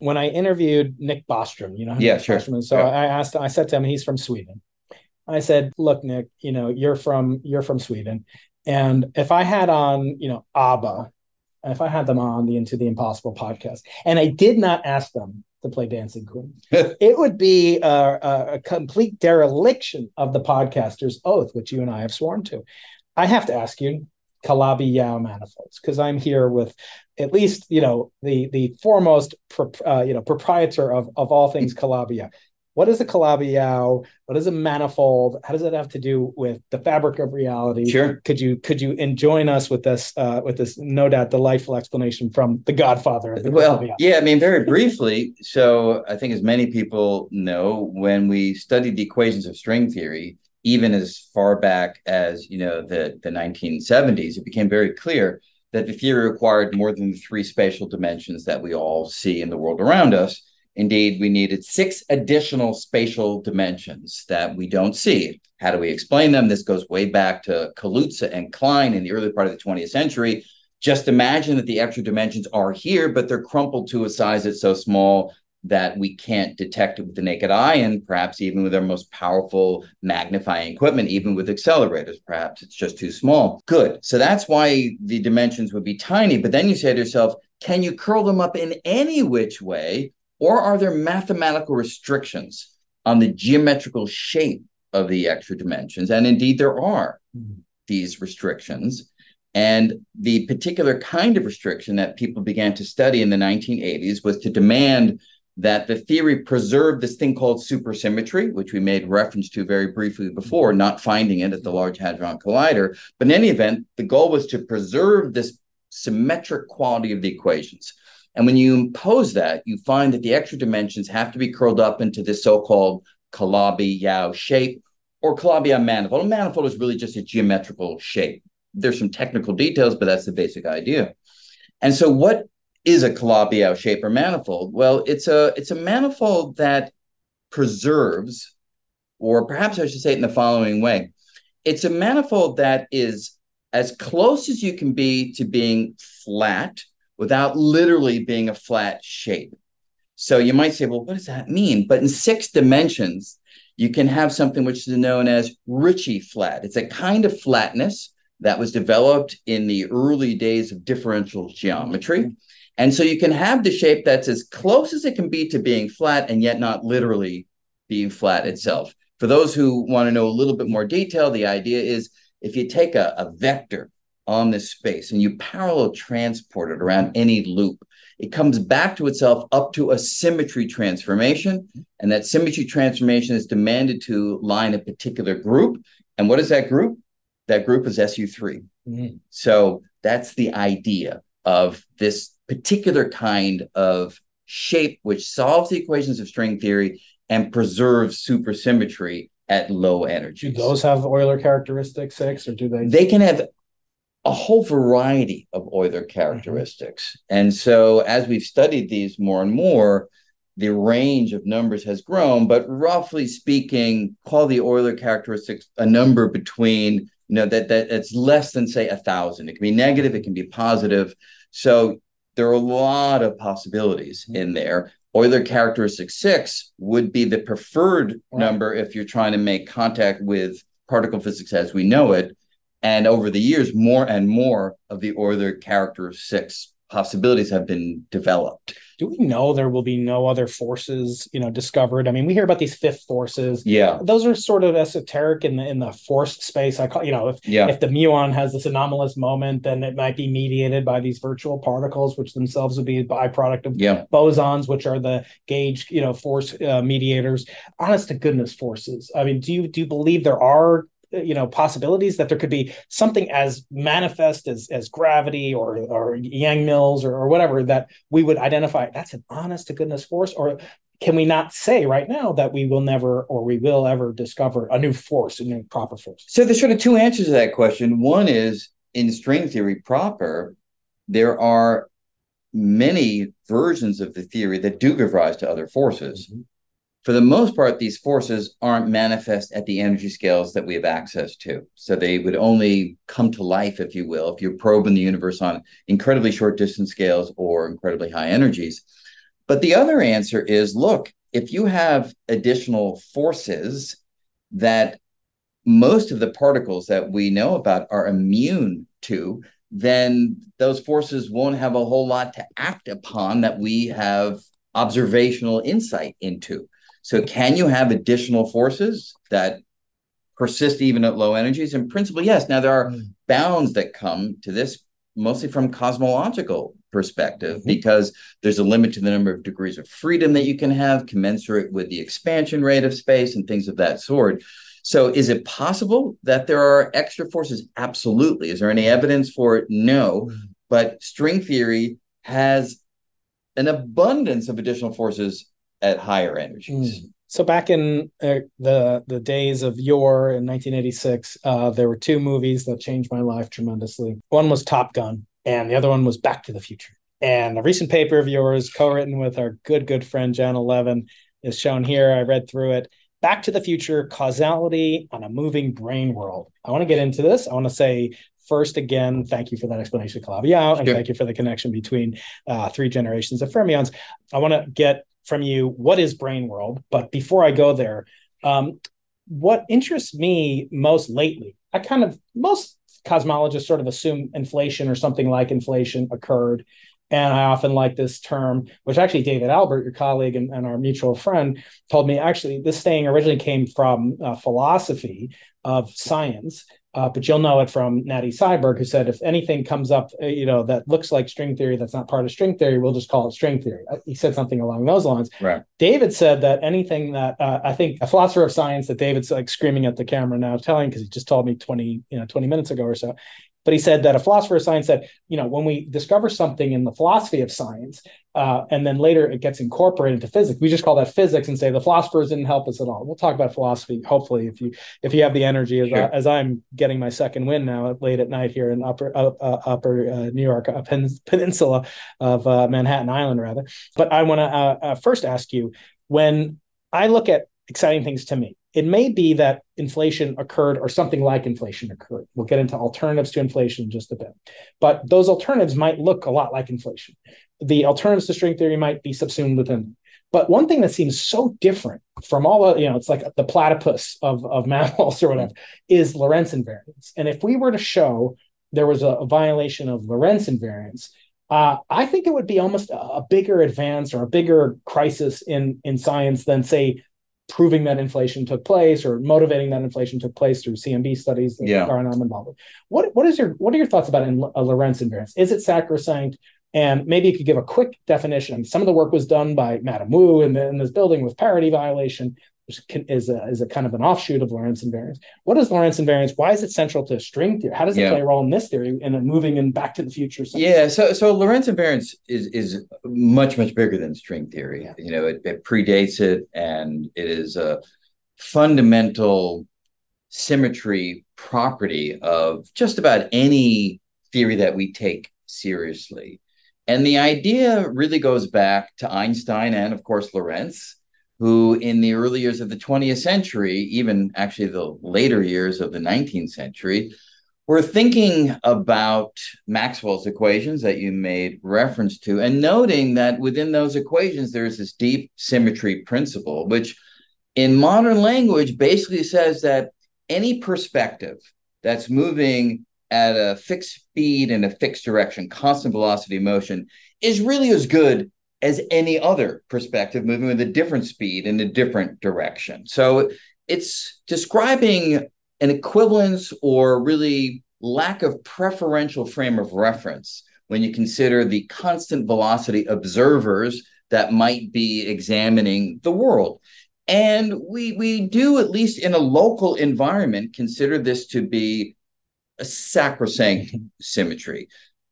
When I interviewed Nick Bostrom, you know, Yeah, Nick sure. Bostrom so Yeah. I asked, I said to him, he's from Sweden. I said, look, Nick, you know, you're from, you're from Sweden. And if I had on, you know, ABBA, if I had them on the Into the Impossible podcast, and I did not ask them to play Dancing Queen, it would be a, a, complete dereliction of the podcaster's oath, which you and I have sworn to. I have to ask you, Calabi-Yau Manifolds, because I'm here with at least you know the the foremost pro, uh, you know proprietor of of all things Calabi-Yau. What is a Calabi-Yau? What is a manifold? How does it have to do with the fabric of reality? Sure. Could you could you enjoin us with this uh, with this no doubt delightful explanation from the Godfather of the Well, yeah, I mean, very briefly. So, I think as many people know, when we studied the equations of string theory, even as far back as you know the the 1970s, it became very clear that the theory required more than the three spatial dimensions that we all see in the world around us. Indeed, we needed six additional spatial dimensions that we don't see. How do we explain them? This goes way back to Kaluza and Klein in the early part of the 20th century. Just imagine that the extra dimensions are here, but they're crumpled to a size that's so small that we can't detect it with the naked eye, and perhaps even with our most powerful magnifying equipment, even with accelerators, perhaps it's just too small. Good. So that's why the dimensions would be tiny. But then you say to yourself, can you curl them up in any which way? Or are there mathematical restrictions on the geometrical shape of the extra dimensions? And indeed, there are mm-hmm. these restrictions. And the particular kind of restriction that people began to study in the 1980s was to demand that the theory preserve this thing called supersymmetry, which we made reference to very briefly before, not finding it at the Large Hadron Collider. But in any event, the goal was to preserve this symmetric quality of the equations. And when you impose that, you find that the extra dimensions have to be curled up into this so-called Calabi-Yau shape or Calabi-Yau manifold. A manifold is really just a geometrical shape. There's some technical details, but that's the basic idea. And so what is a Calabi-Yau shape or manifold? Well, it's a it's a manifold that preserves, or perhaps I should say it in the following way. It's a manifold that is as close as you can be to being flat without literally being a flat shape. So you might say, well, what does that mean? But in six dimensions, you can have something which is known as Ricci flat. It's a kind of flatness that was developed in the early days of differential geometry. And so you can have the shape that's as close as it can be to being flat and yet not literally being flat itself. For those who want to know a little bit more detail, the idea is if you take a, a vector on this space and you parallel transport it around any loop, it comes back to itself up to a symmetry transformation. And that symmetry transformation is demanded to line a particular group. And what is that group? That group is SU3. Mhm. So that's the idea of this particular kind of shape which solves the equations of string theory and preserves supersymmetry at low energy. Do those have Euler characteristic six, or do they? They can have a whole variety of Euler mm-hmm. characteristics. And so as we've studied these more and more, the range of numbers has grown, but roughly speaking, call the Euler characteristics a number between, you know, that that it's less than say a thousand. It can be negative, it can be positive. So there are a lot of possibilities in mm-hmm. there. Euler characteristic six would be the preferred Right. number if you're trying to make contact with particle physics as we know it. And over the years, more and more of the Euler characteristics possibilities have been developed. do we know there will be no other forces, you know, discovered? I mean, we hear about these fifth forces. Yeah, Those are sort of esoteric in the in the force space. I call, you know, if yeah, if the muon has this anomalous moment, then it might be mediated by these virtual particles, which themselves would be a byproduct of yeah. bosons, which are the gauge, you know, force uh, mediators. Honest to goodness, forces. I mean, do you do you believe there are you know possibilities that there could be something as manifest as as gravity or or Yang mills or, or whatever that we would identify that's an honest to goodness force or can we not say right now that we will never or we will ever discover a new force, a new proper force? So there's sort of two answers to that question. One is in string theory proper, there are many versions of the theory that do give rise to other forces. Mm-hmm. For the most part, these forces aren't manifest at the energy scales that we have access to. So they would only come to life, if you will, if you're probing the universe on incredibly short distance scales or incredibly high energies. But the other answer is look, if you have additional forces that most of the particles that we know about are immune to, then those forces won't have a whole lot to act upon that we have observational insight into. So, can you have additional forces that persist even at low energies? In principle, yes. Now, there are mm. bounds that come to this mostly from cosmological perspective mm-hmm. because there's a limit to the number of degrees of freedom that you can have commensurate with the expansion rate of space and things of that sort so is it possible that there are extra forces absolutely is there any evidence for it no mm-hmm. but string theory has an abundance of additional forces at higher energies mm. So back in uh, the the days of yore in 1986, uh, there were two movies that changed my life tremendously. One was Top Gun, and the other one was Back to the Future. And a recent paper of yours, co-written with our good good friend Janna Levin, is shown here. I read through it. Back to the Future: Causality on a Moving Brane World. I want to get into this. I want to say first again, thank you for that explanation, Calabi-Yau, and thank you for the connection between uh, three generations of fermions. I want to get from you what is Brane world? But before i go there um, what interests me most lately i kind of most cosmologists sort of assume inflation or something like inflation occurred. And i often like this term which actually david albert your colleague and, and our mutual friend told me actually this thing originally came from uh, philosophy of science uh, but you'll know it from Nati Seiberg, who said if anything comes up, uh, you know, that looks like string theory that's not part of string theory, we'll just call it string theory. Uh, he said something along those lines. Right. David said that anything that uh, I think a philosopher of science that David's like screaming at the camera now, telling because he just told me twenty, you know, twenty minutes ago or so. But he said that a philosopher of science said, you know, when we discover something in the philosophy of science, uh, and then later it gets incorporated into physics, we just call that physics and say the philosophers didn't help us at all. We'll talk about philosophy, hopefully, if you if you have the energy as, sure. uh, as I'm getting my second win now late at night here in upper uh, uh upper uh, New York uh, pen, peninsula of Manhattan Island, rather. But I want to first ask you when I look at exciting things to me it may be that inflation occurred or something like inflation occurred. We'll get into alternatives to inflation in just a bit. But those alternatives might look a lot like inflation. The alternatives to string theory might be subsumed within. But one thing that seems so different from all of, you know, it's like the platypus of, of mammals or whatever, is Lorentz invariance. And if we were to show there was a, a violation of Lorentz invariance, uh, I think it would be almost a, a bigger advance or a bigger crisis in, in science than, say, proving that inflation took place or motivating that inflation took place through CMB studies that yeah. I'm involved. What what is your what are your thoughts about in, uh, a Lorentz invariance? Is it sacrosanct? And maybe you could give a quick definition. Some of the work was done by Madame Wu in, the, in this building with parity violation is a, is a kind of an offshoot of Lorentz invariance. What is Lorentz invariance? Why is it central to string theory? How does it yeah. play a role in this theory and moving in Back to the Future? Yeah, so so Lorentz invariance is is much much bigger than string theory. Yeah. You know, it, it predates it, and it is a fundamental symmetry property of just about any theory that we take seriously. And the idea really goes back to Einstein and, of course, Lorentz who in the early years of the 20th century, even actually the later years of the 19th century, were thinking about Maxwell's equations that you made reference to and noting that within those equations, there's this deep symmetry principle, which in modern language basically says that any perspective that's moving at a fixed speed in a fixed direction, constant velocity motion, is really as good as any other perspective moving with a different speed in a different direction. So it's describing an equivalence or really lack of preferential frame of reference when you consider the constant velocity observers that might be examining the world. And we we do, at least in a local environment, consider this to be a sacrosanct symmetry.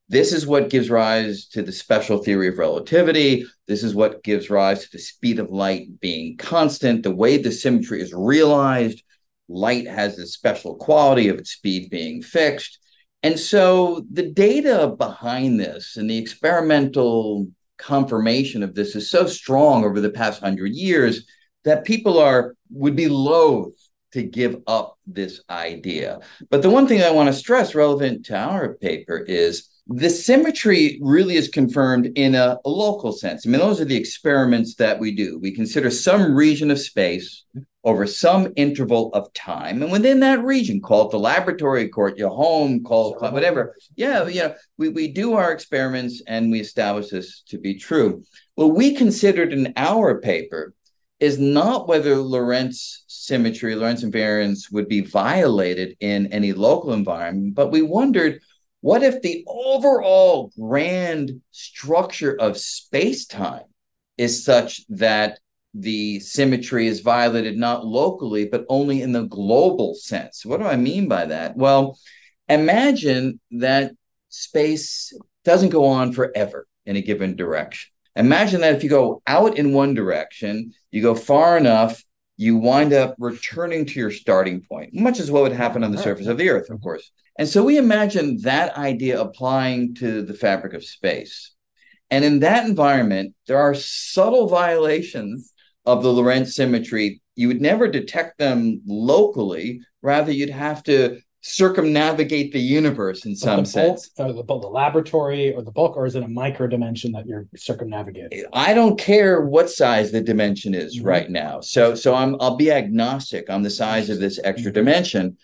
This is what gives rise to the special theory of relativity. This is what gives rise to the speed of light being constant, the way the symmetry is realized. Light has this special quality of its speed being fixed. And so the data behind this and the experimental confirmation of this is so strong over the past hundred years that people are would be loath to give up this idea. But the one thing I want to stress relevant to our paper is the symmetry really is confirmed in a, a, local sense. I mean, those are the experiments that we do. We consider some region of space over some interval of time. And within that region, call it the laboratory, call it your home, call it whatever. Yeah, you know, we, we do our experiments and we establish this to be true. What we considered in our paper is not whether Lorentz symmetry, Lorentz invariance would be violated in any local environment, but we wondered what if the overall grand structure of space time is such that the symmetry is violated not locally, but only in the global sense? What do I mean by that? Well, imagine that space doesn't go on forever in a given direction. Imagine that if you go out in one direction, you go far enough, you wind up returning to your starting point, much as what would happen on the surface of the Earth, of mm-hmm. course. And so we imagine that idea applying to the fabric of space. And in that environment, there are subtle violations of the Lorentz symmetry. You would never detect them locally. Rather, you'd have to circumnavigate the universe in some the sense. Bulk, the, the laboratory or the bulk, or is it a micro dimension that you're circumnavigating? I don't care what size the dimension is mm-hmm. right now. So, so I'm I'll be agnostic on the size of this extra mm-hmm. dimension.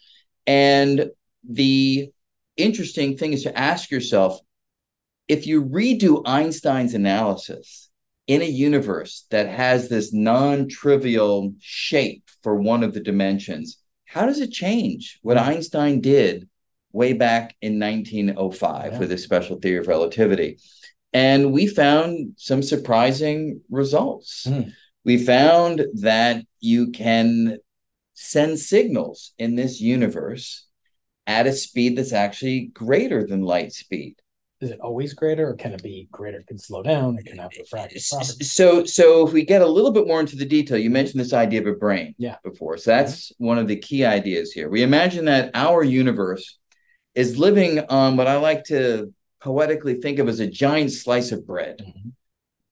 And the interesting thing is to ask yourself if you redo Einstein's analysis in a universe that has this non trivial shape for one of the dimensions, how does it change what. Einstein did way back in 1905 yeah. with his special theory of relativity? And we found some surprising results. Mm. We found that you can send signals in this universe at a speed that's actually greater than light speed. Is it always greater, or can it be greater? It can slow down. It can have refractive properties. So, so if we get a little bit more into the detail, you mentioned this idea of a brane, yeah, before. So that's mm-hmm. one of the key ideas here. We imagine that our universe is living on what I like to poetically think of as a giant slice of bread. Mm-hmm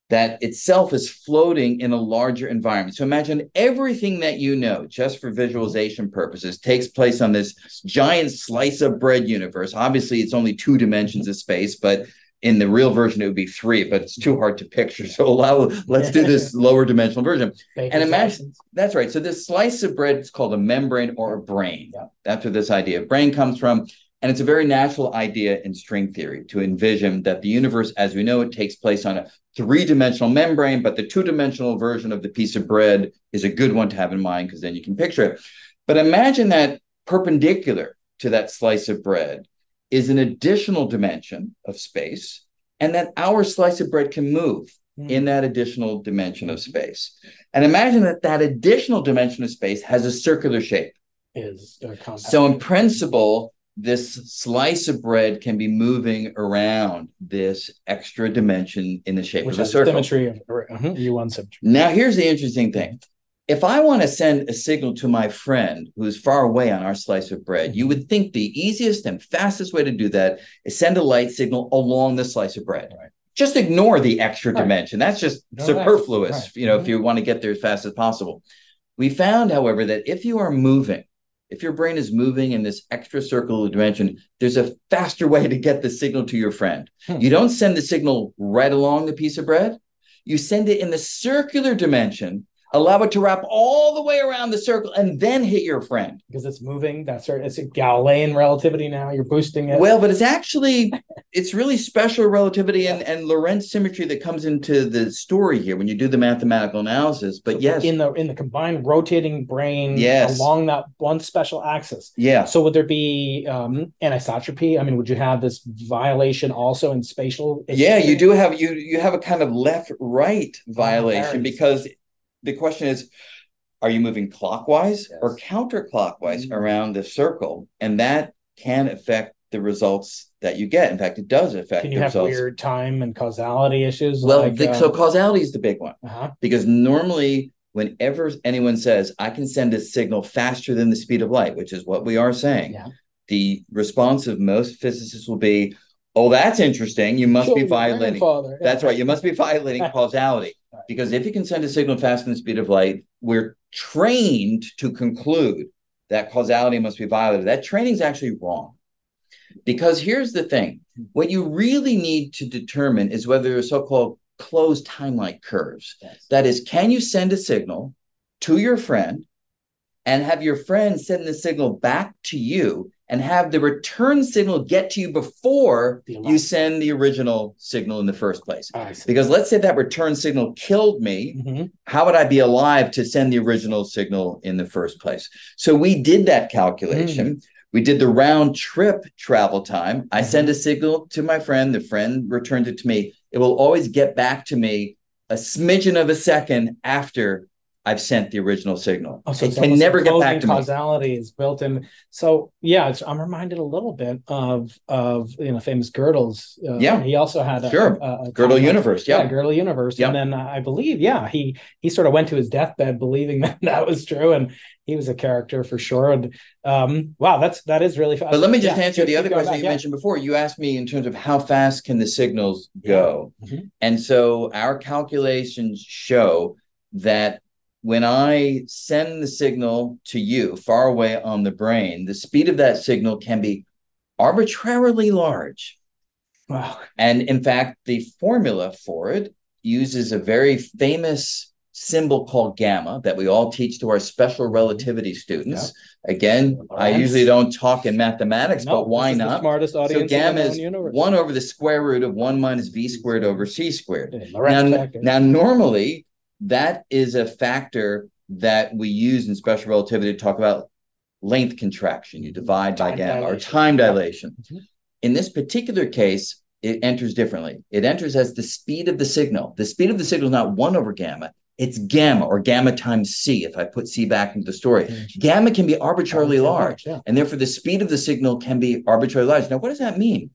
that itself is floating in a larger environment. So imagine everything that you know, just for visualization purposes, takes place on this giant slice of bread universe. Obviously, it's only two dimensions of space, but in the real version, it would be three, but it's too hard to picture. So allow, let's do this lower dimensional version. and imagine that's right. So this slice of bread is called a membrane or a brane. Yeah. That's where this idea of brane comes from. And it's a very natural idea in string theory to envision that the universe as we know it takes place on a three dimensional membrane, but the two dimensional version of the piece of bread is a good one to have in mind because then you can picture it. But imagine that perpendicular to that slice of bread is an additional dimension of space, and that our slice of bread can move mm. in that additional dimension of space. And imagine that that additional dimension of space has a circular shape. Is so in principle, this slice of bread can be moving around this extra dimension in the shape Which of a circle. Symmetry of uh-huh, U1 symmetry. Now, here's the interesting thing. If I want to send a signal to my friend who's far away on our slice of bread, you would think the easiest and fastest way to do that is send a light signal along the slice of bread. Right. Just ignore the extra right. dimension. That's just no, superfluous, right. you know, mm-hmm. if you want to get there as fast as possible. We found, however, that if you are moving if your brane is moving in this extra circular dimension, there's a faster way to get the signal to your friend. Hmm. You don't send the signal right along the piece of bread. You send it in the circular dimension allow it to wrap all the way around the circle and then hit your friend. Because it's moving that's right it's a galilean relativity now you're boosting it. Well but it's actually it's really special relativity and, and lorentz symmetry that comes into the story here when you do the mathematical analysis but so yes. in the in the combined rotating brane yes. along that one special axis. Yeah. So would there be um anisotropy? I mean would you have this violation also in spatial? Yeah you do have you you have a kind of left right violation because the question is are you moving clockwise Yes. or counterclockwise Mhm. around the circle? And that can affect the results that you get. In fact, it does affect Can you have results. weird time and causality issues? well, like, the, uh, so causality is the big one uh-huh. because normally, whenever anyone says, I can send a signal faster than the speed of light, which is what we are saying, Yeah. the response of most physicists will be, Oh, that's interesting. You must be violating. Yeah. That's right. You must be violating causality. Because if you can send a signal faster than the speed of light, we're trained to conclude that causality must be violated. That training is actually wrong. Because here's the thing what you really need to determine is whether there are so called closed timelike curves. Yes. That is, can you send a signal to your friend and have your friend send the signal back to you and have the return signal get to you before you send the original signal in the first place? Because let's say that return signal killed me, Mhm. how would I be alive to send the original signal in the first place? So we did that calculation. We did the round trip travel time. I send a signal to my friend, the friend returns it to me. It will always get back to me a smidgen of a second after I've sent the original signal. Oh, so it can never get back to me. causality is built in. So yeah, it's, I'm reminded a little bit of of you know famous Gödel's. Uh, Yeah. he also had a, Sure. a, a Gödel universe. Yeah, Yeah. Gödel universe, Yeah. and then uh, I believe yeah he he sort of went to his deathbed believing that that was true, and he was a character for sure. And um, wow, that's that is really. Fast. But let me just Yeah, answer the other question back, you yeah. mentioned before. You asked me in terms of how fast can the signals go. Mhm. And so our calculations show that when I send the signal to you far away on the brane, the speed of that signal can be arbitrarily large. Wow. And in fact, the formula for it uses a very famous symbol called gamma that we all teach to our special mm-hmm. relativity students. Again, I usually don't talk in mathematics, No, but why this is the not? smartest audience So in the gamma is universe. one over the square root of one minus v squared over c squared. Yeah, Now, factor. now, normally that is a factor that we use in special relativity to talk about length contraction. You divide by Time gamma or dilation. time dilation. Mhm. In this particular case, it enters differently. It enters as the speed of the signal. The speed of the signal is not one over gamma. It's gamma or gamma times c. If I put c back into the story, Mhm. gamma can be arbitrarily large Yeah. and therefore the speed of the signal can be arbitrarily large. Now, what does that mean?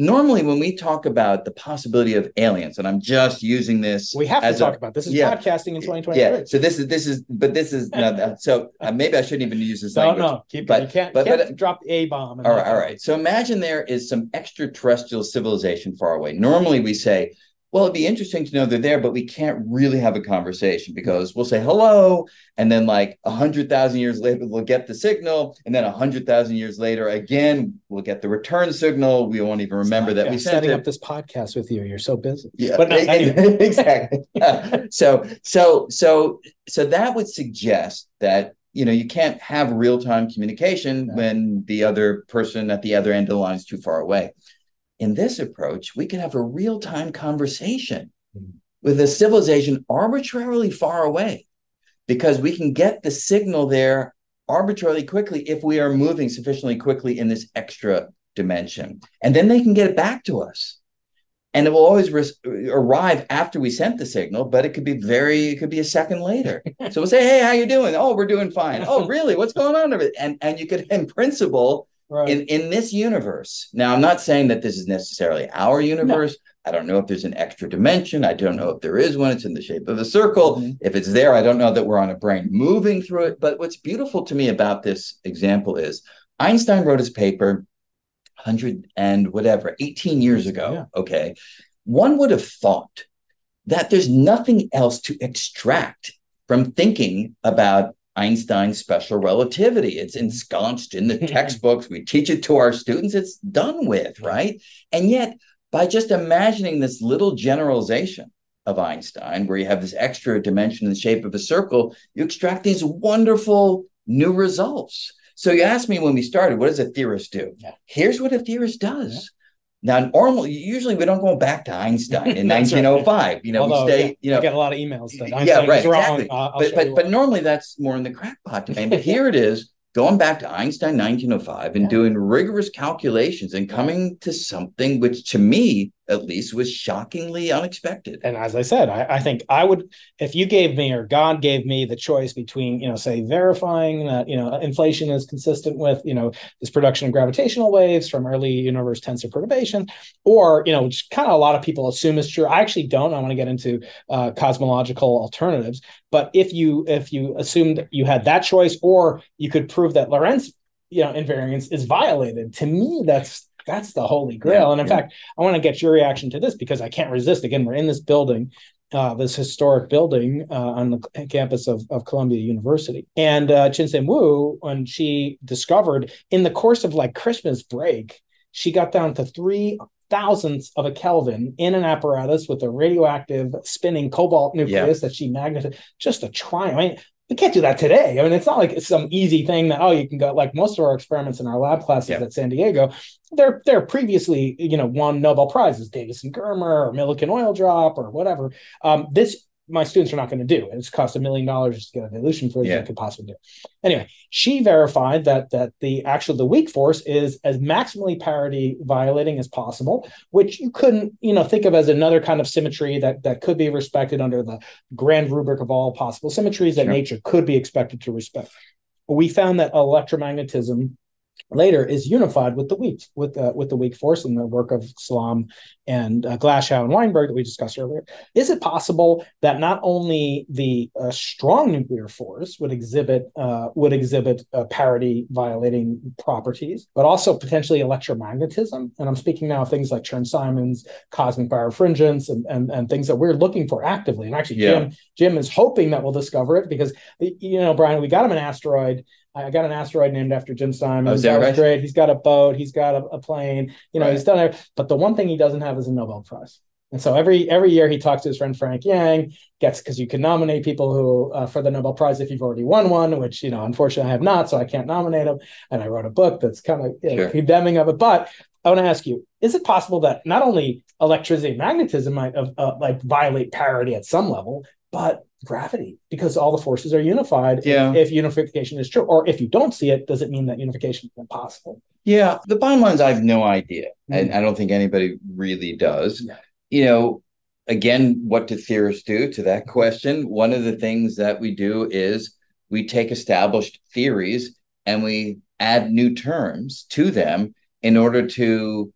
Normally, when we talk about the possibility of aliens, and I'm just using this, We have to talk a, about this. Is yeah. podcasting in 2023. yeah. So this is this is, but this is no, so uh, maybe I shouldn't even use this No, language. no, keep But- you can't, but- can't but- drop A bomb. All right, all right. So imagine there is some extraterrestrial civilization far away. Normally, we say, "Well, it'd be interesting to know they're there," but we can't really have a conversation because we'll say hello, and then like a hundred thousand years later, we'll get the signal, and then a hundred thousand years later, again, we'll get the return signal. We won't even remember that we sent setting up this podcast with you. You're so busy. Yeah, But no, anyway. exactly. so, so, so, so that would suggest that you know you can't have real time communication No. when the other person at the other end of the line is too far away. In this approach, we can have a real time conversation Mhm. with a civilization arbitrarily far away, because we can get the signal there arbitrarily quickly if we are moving sufficiently quickly in this extra dimension, and then they can get it back to us. And it will always arrive after we sent the signal but it could be very it could be a second later. So we'll say hey how you doing? Oh we're doing fine. Oh really? What's going on and and you could in principle Right. in in this universe now i'm not saying that this is necessarily our universe. I don't know if there's an extra dimension. I don't know if there is one. It's in the shape of a circle. Mhm. if it's there i don't know that we're on a brane moving through it. But what's beautiful to me about this example is einstein wrote his paper 100 and whatever 18 years ago. Yeah. okay. One would have thought that there's nothing else to extract from thinking about Einstein's special relativity. It's ensconced in the textbooks. We teach it to our students. It's done with, right? And yet, by just imagining this little generalization of Einstein, where you have this extra dimension in the shape of a circle, you extract these wonderful new results. So you asked me when we started, what does a theorist do? Yeah. Here's what a theorist does. Now, normally, usually we don't go back to Einstein in 1905. You know, Although, we stay, yeah, you know, I get a lot of emails that yeah, Einstein right, was wrong. exactly. Uh, but but but normally that's more in the crackpot domain. But here it is, going back to Einstein 1905 and Yeah. doing rigorous calculations and coming to something which to me at least was shockingly unexpected. And as I said, I, I, think I would, if you gave me or God gave me the choice between, you know, say verifying that, you know, inflation is consistent with, you know, this production of gravitational waves from early universe tensor perturbation, or, you know, which kind of a lot of people assume is true. I actually don't. I want to get into uh, cosmological alternatives. But if you if you assumed you had that choice, or you could prove that Lorentz, you know, invariance is violated, to me, that's that's the holy grail. Yeah, and in yeah. fact, I want to get your reaction to this because I can't resist. Again, we're in this building, uh, this historic building uh, on the campus of, of Columbia University. And uh, Chien-Shiung Wu, when she discovered in the course of like Christmas break, she got down to three thousandths of a Kelvin in an apparatus with a radioactive spinning cobalt nucleus yeah. that she magnetized. Just a triumph. I mean, we can't do that today. I mean, it's not like it's some easy thing that oh, you can go like most of our experiments in our lab classes yeah. at San Diego. They're they're previously you know won Nobel prizes, Davis and Germer or Millikan oil drop or whatever. Um, this my students are not going to do. It's cost a million dollars just to get a dilution for yeah. they could possibly do. Anyway, she verified that that the actual the weak force is as maximally parity violating as possible, which you couldn't you know think of as another kind of symmetry that that could be respected under the grand rubric of all possible symmetries that sure. nature could be expected to respect. We found that electromagnetism later is unified with the weak with uh, with the weak force and the work of Salam and uh, Glashow and Weinberg that we discussed earlier. Is it possible that not only the uh, strong nuclear force would exhibit uh, would exhibit uh, parity violating properties, but also potentially electromagnetism? And I'm speaking now of things like Chern-Simons, cosmic birefringence, and, and and things that we're looking for actively. And actually, yeah. Jim Jim is hoping that we'll discover it because you know Brian, we got him an asteroid I got an asteroid named after Jim Simons. Oh, that, that was great. He's got a boat. He's got a, a plane. You know, right. he's done it. But the one thing he doesn't have is a Nobel Prize. And so every every year he talks to his friend Frank Yang, gets because you can nominate people who uh, for the Nobel Prize if you've already won one, which you know unfortunately I have not, so I can't nominate him. And I wrote a book that's kind of you know, sure. condemning of it. But I want to ask you: Is it possible that not only electricity and magnetism might uh, uh, like violate parity at some level, but gravity because all the forces are unified yeah. if, if, unification is true or if you don't see it does it mean that unification is impossible yeah the bottom line is i have no idea mm-hmm. and i don't think anybody really does yeah. you know again what do theorists do to that question one of the things that we do is we take established theories and we add new terms to them in order to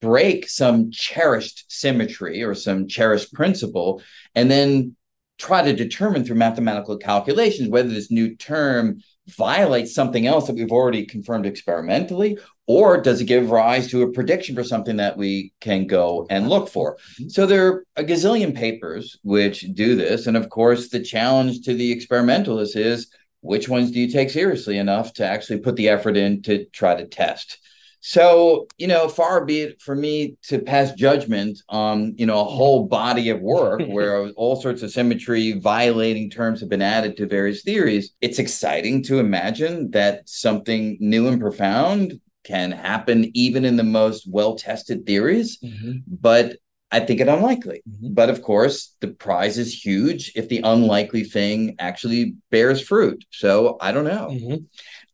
break some cherished symmetry or some cherished principle and then try to determine through mathematical calculations whether this new term violates something else that we've already confirmed experimentally or does it give rise to a prediction for something that we can go and look for mm-hmm. so there are a gazillion papers which do this and of course the challenge to the experimentalists is which ones do you take seriously enough to actually put the effort in to try to test so, you know, far be it for me to pass judgment on, you know, a whole body of work where all sorts of symmetry violating terms have been added to various theories. It's exciting to imagine that something new and profound can happen even in the most well tested theories. Mm-hmm. But I think it unlikely. Mm-hmm. But of course, the prize is huge if the unlikely thing actually bears fruit. So I don't know. Mm-hmm.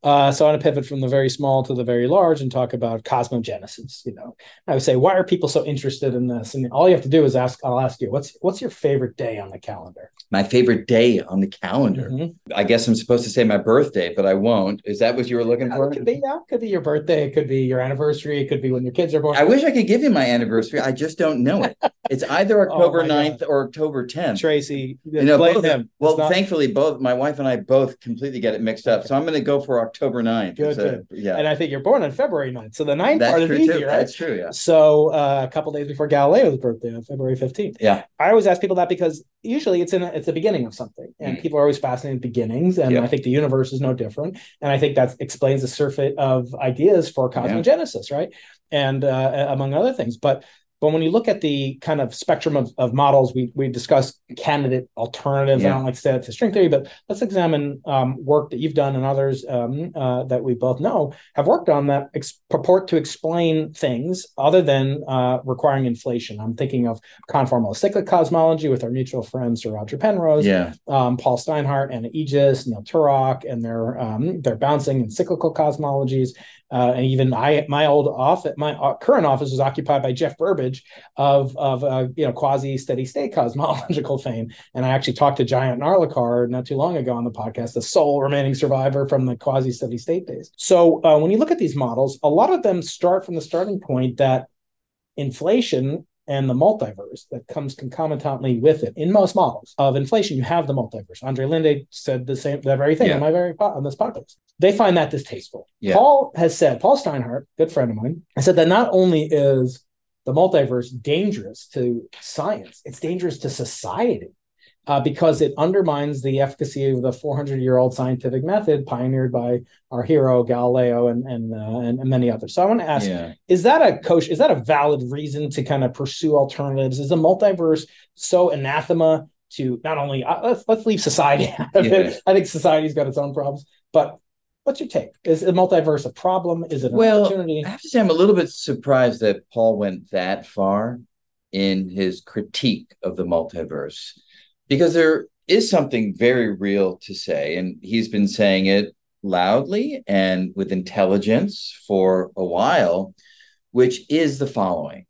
Uh, so I want to pivot from the very small to the very large and talk about cosmogenesis. You know, I would say, why are people so interested in this? And all you have to do is ask. I'll ask you, what's what's your favorite day on the calendar? My favorite day on the calendar. Mm-hmm. I guess I'm supposed to say my birthday, but I won't. Is that what you were looking for? It could be. Yeah, it could be your birthday. It could be your anniversary. It could be when your kids are born. I wish I could give you my anniversary. I just don't know it. It's either oh October oh 9th God. or October 10th. Tracy, you know, both, them. Well, not... thankfully, both my wife and I both completely get it mixed up. So I'm going to go for October 9th. Good, good. Yeah. And I think you're born on February 9th. So the 9th That's part is easy, right? That's true, yeah. So uh, a couple days before Galileo's birthday on February 15th. Yeah. I always ask people that because usually it's in a, it's the beginning of something and mm. people are always fascinated with beginnings and i think the universe is no different and i think that explains the surfeit of ideas for cosmogenesis yeah. right and uh, among other things but but when you look at the kind of spectrum of, of models, we, we discussed candidate alternatives. Yeah. I don't like to say it to string theory, but let's examine um, work that you've done and others um, uh, that we both know have worked on that ex- purport to explain things other than uh, requiring inflation. I'm thinking of conformal cyclic cosmology with our mutual friends, Sir Roger Penrose, yeah. um, Paul Steinhardt, and Ijjas, Neil Turok, and their um, their bouncing and cyclical cosmologies. Uh, and even I, my old office, my uh, current office was occupied by Geoff Burbidge of of uh, you know quasi steady state cosmological fame. And I actually talked to Jayant Narlikar not too long ago on the podcast, the sole remaining survivor from the quasi steady state days. So uh, when you look at these models, a lot of them start from the starting point that inflation and the multiverse that comes concomitantly with it. In most models of inflation, you have the multiverse. Andrei Linde said the same, that very thing yeah. on my very on this podcast. They find that distasteful. Yeah. Paul has said, Paul Steinhardt, good friend of mine, has said that not only is the multiverse dangerous to science, it's dangerous to society uh, because it undermines the efficacy of the 400 year old scientific method pioneered by our hero Galileo and and, uh, and, and many others. So I want to ask: yeah. Is that a coach? Is that a valid reason to kind of pursue alternatives? Is the multiverse so anathema to not only uh, let's let's leave society out of yeah. it? I think society's got its own problems, but what's your take? Is the multiverse a problem? Is it an well, opportunity? I have to say, I'm a little bit surprised that Paul went that far in his critique of the multiverse because there is something very real to say, and he's been saying it loudly and with intelligence for a while, which is the following.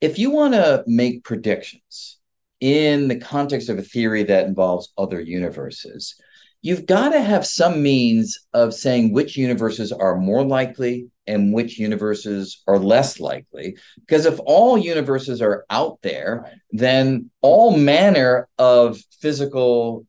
If you want to make predictions in the context of a theory that involves other universes, you've got to have some means of saying which universes are more likely and which universes are less likely. Because if all universes are out there, then all manner of physical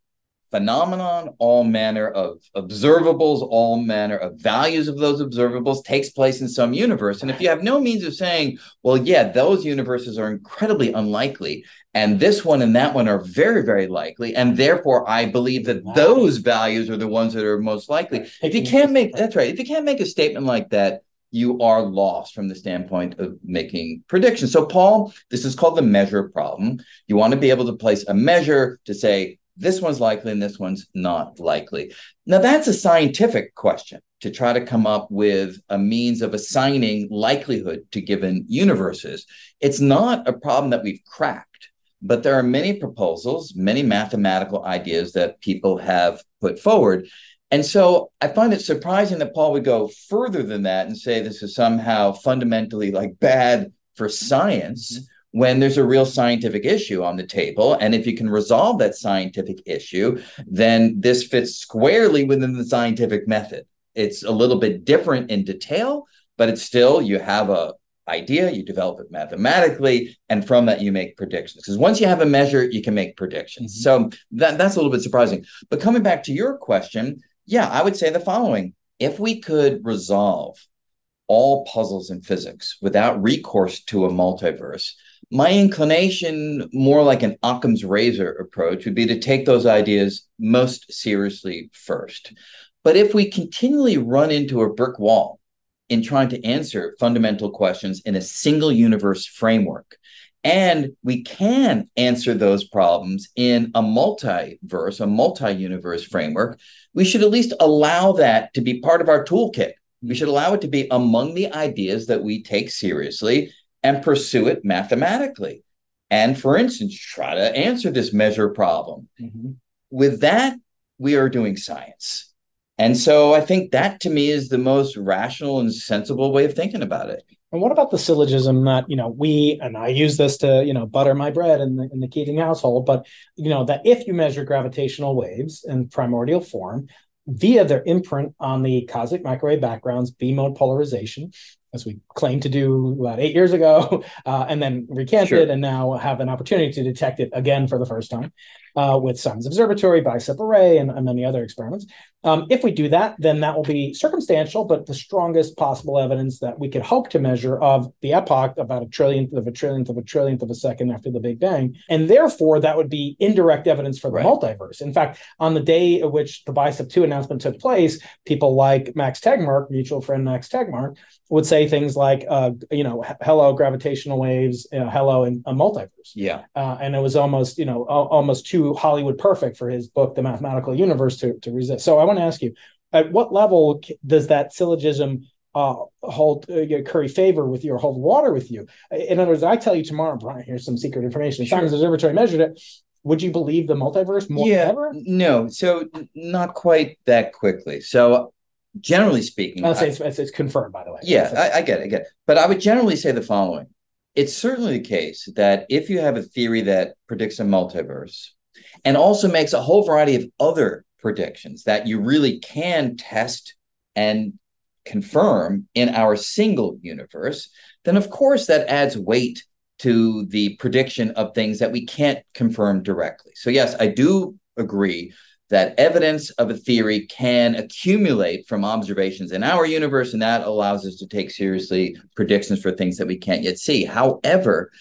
phenomenon, all manner of observables, all manner of values of those observables takes place in some universe. And if you have no means of saying, well, yeah, those universes are incredibly unlikely, and this one and that one are very, very likely, and therefore I believe that wow. those values are the ones that are most likely. If you can't make that's right, if you can't make a statement like that, you are lost from the standpoint of making predictions. So, Paul, this is called the measure problem. You want to be able to place a measure to say this one's likely and this one's not likely. Now, that's a scientific question to try to come up with a means of assigning likelihood to given universes. It's not a problem that we've cracked, but there are many proposals, many mathematical ideas that people have put forward. And so I find it surprising that Paul would go further than that and say this is somehow fundamentally like bad for science. Mm-hmm. When there's a real scientific issue on the table. And if you can resolve that scientific issue, then this fits squarely within the scientific method. It's a little bit different in detail, but it's still you have a idea, you develop it mathematically, and from that you make predictions. Because once you have a measure, you can make predictions. Mm-hmm. So that, that's a little bit surprising. But coming back to your question, yeah, I would say the following. If we could resolve all puzzles in physics without recourse to a multiverse, my inclination, more like an Occam's razor approach, would be to take those ideas most seriously first. But if we continually run into a brick wall in trying to answer fundamental questions in a single universe framework, and we can answer those problems in a multiverse, a multi universe framework, we should at least allow that to be part of our toolkit. We should allow it to be among the ideas that we take seriously and pursue it mathematically. And for instance, try to answer this measure problem. Mm-hmm. With that, we are doing science. And so I think that to me is the most rational and sensible way of thinking about it. And what about the syllogism that, you know, we, and I use this to, you know, butter my bread in the, in the Keating household, but, you know, that if you measure gravitational waves in primordial form via their imprint on the cosmic microwave background's B mode polarization, as we claimed to do about eight years ago, uh, and then recanted, sure. and now have an opportunity to detect it again for the first time uh, with Simons Observatory, BICEP Array, and, and many other experiments. Um, if we do that, then that will be circumstantial, but the strongest possible evidence that we could hope to measure of the epoch about a trillionth of a trillionth of a trillionth of a second after the Big Bang. And therefore, that would be indirect evidence for the right. multiverse. In fact, on the day at which the BICEP 2 announcement took place, people like Max Tegmark, mutual friend Max Tegmark, would say things like, uh, you know, hello, gravitational waves, you know, hello, and a multiverse. Yeah. Uh, and it was almost, you know, almost too Hollywood perfect for his book, The Mathematical Universe, to, to resist. So I want to ask you, at what level does that syllogism uh, hold uh, curry favor with you or hold water with you? In other words, I tell you tomorrow, Brian, here's some secret information. Sure. Simons Observatory measured it. Would you believe the multiverse more yeah, ever? No, so not quite that quickly. So generally speaking, I'll say it's, it's, confirmed, by the way. Yeah, I, I, get it, I get it. But I would generally say the following: it's certainly the case that if you have a theory that predicts a multiverse and also makes a whole variety of other predictions that you really can test and confirm in our single universe, then of course that adds weight to the prediction of things that we can't confirm directly. So, yes, I do agree that evidence of a theory can accumulate from observations in our universe, and that allows us to take seriously predictions for things that we can't yet see. However,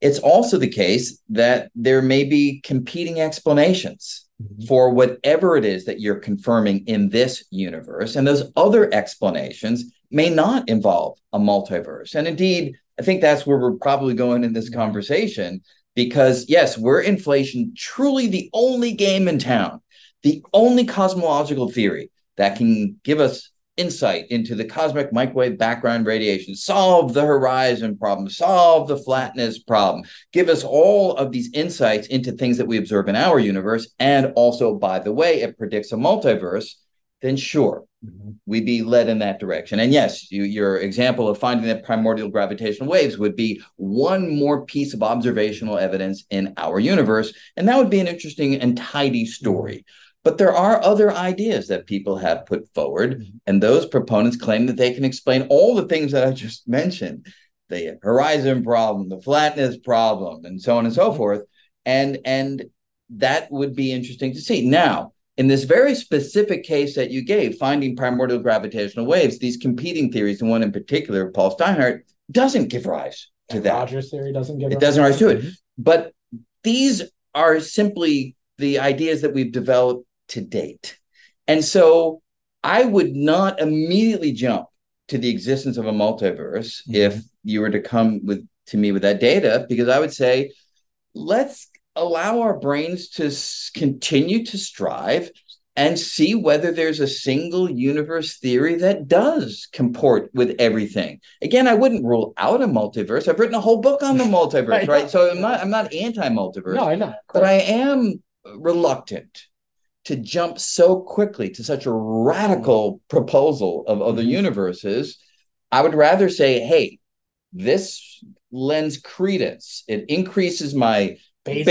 it's also the case that there may be competing explanations mm-hmm. for whatever it is that you're confirming in this universe. And those other explanations may not involve a multiverse. And indeed, I think that's where we're probably going in this conversation because, yes, we're inflation truly the only game in town, the only cosmological theory that can give us insight into the cosmic microwave background radiation, solve the horizon problem, solve the flatness problem, give us all of these insights into things that we observe in our universe. And also, by the way, it predicts a multiverse, then sure, mm-hmm. we'd be led in that direction. And yes, you, your example of finding the primordial gravitational waves would be one more piece of observational evidence in our universe. And that would be an interesting and tidy story. But there are other ideas that people have put forward, mm-hmm. and those proponents claim that they can explain all the things that I just mentioned the horizon problem, the flatness problem, and so on and so mm-hmm. forth. And, and that would be interesting to see. Now, in this very specific case that you gave, finding primordial gravitational waves, these competing theories, and one in particular, Paul Steinhardt, doesn't give rise to that. Rogers theory doesn't give it doesn't rise to it. Mm-hmm. But these are simply the ideas that we've developed to date. And so I would not immediately jump to the existence of a multiverse mm-hmm. if you were to come with to me with that data because I would say let's allow our brains to s- continue to strive and see whether there's a single universe theory that does comport with everything. Again, I wouldn't rule out a multiverse. I've written a whole book on the multiverse, right? So I'm not I'm not anti-multiverse. No, I know. But I am reluctant to jump so quickly to such a radical proposal of other mm-hmm. universes, I would rather say, hey, this lends credence. It increases my Bayesian,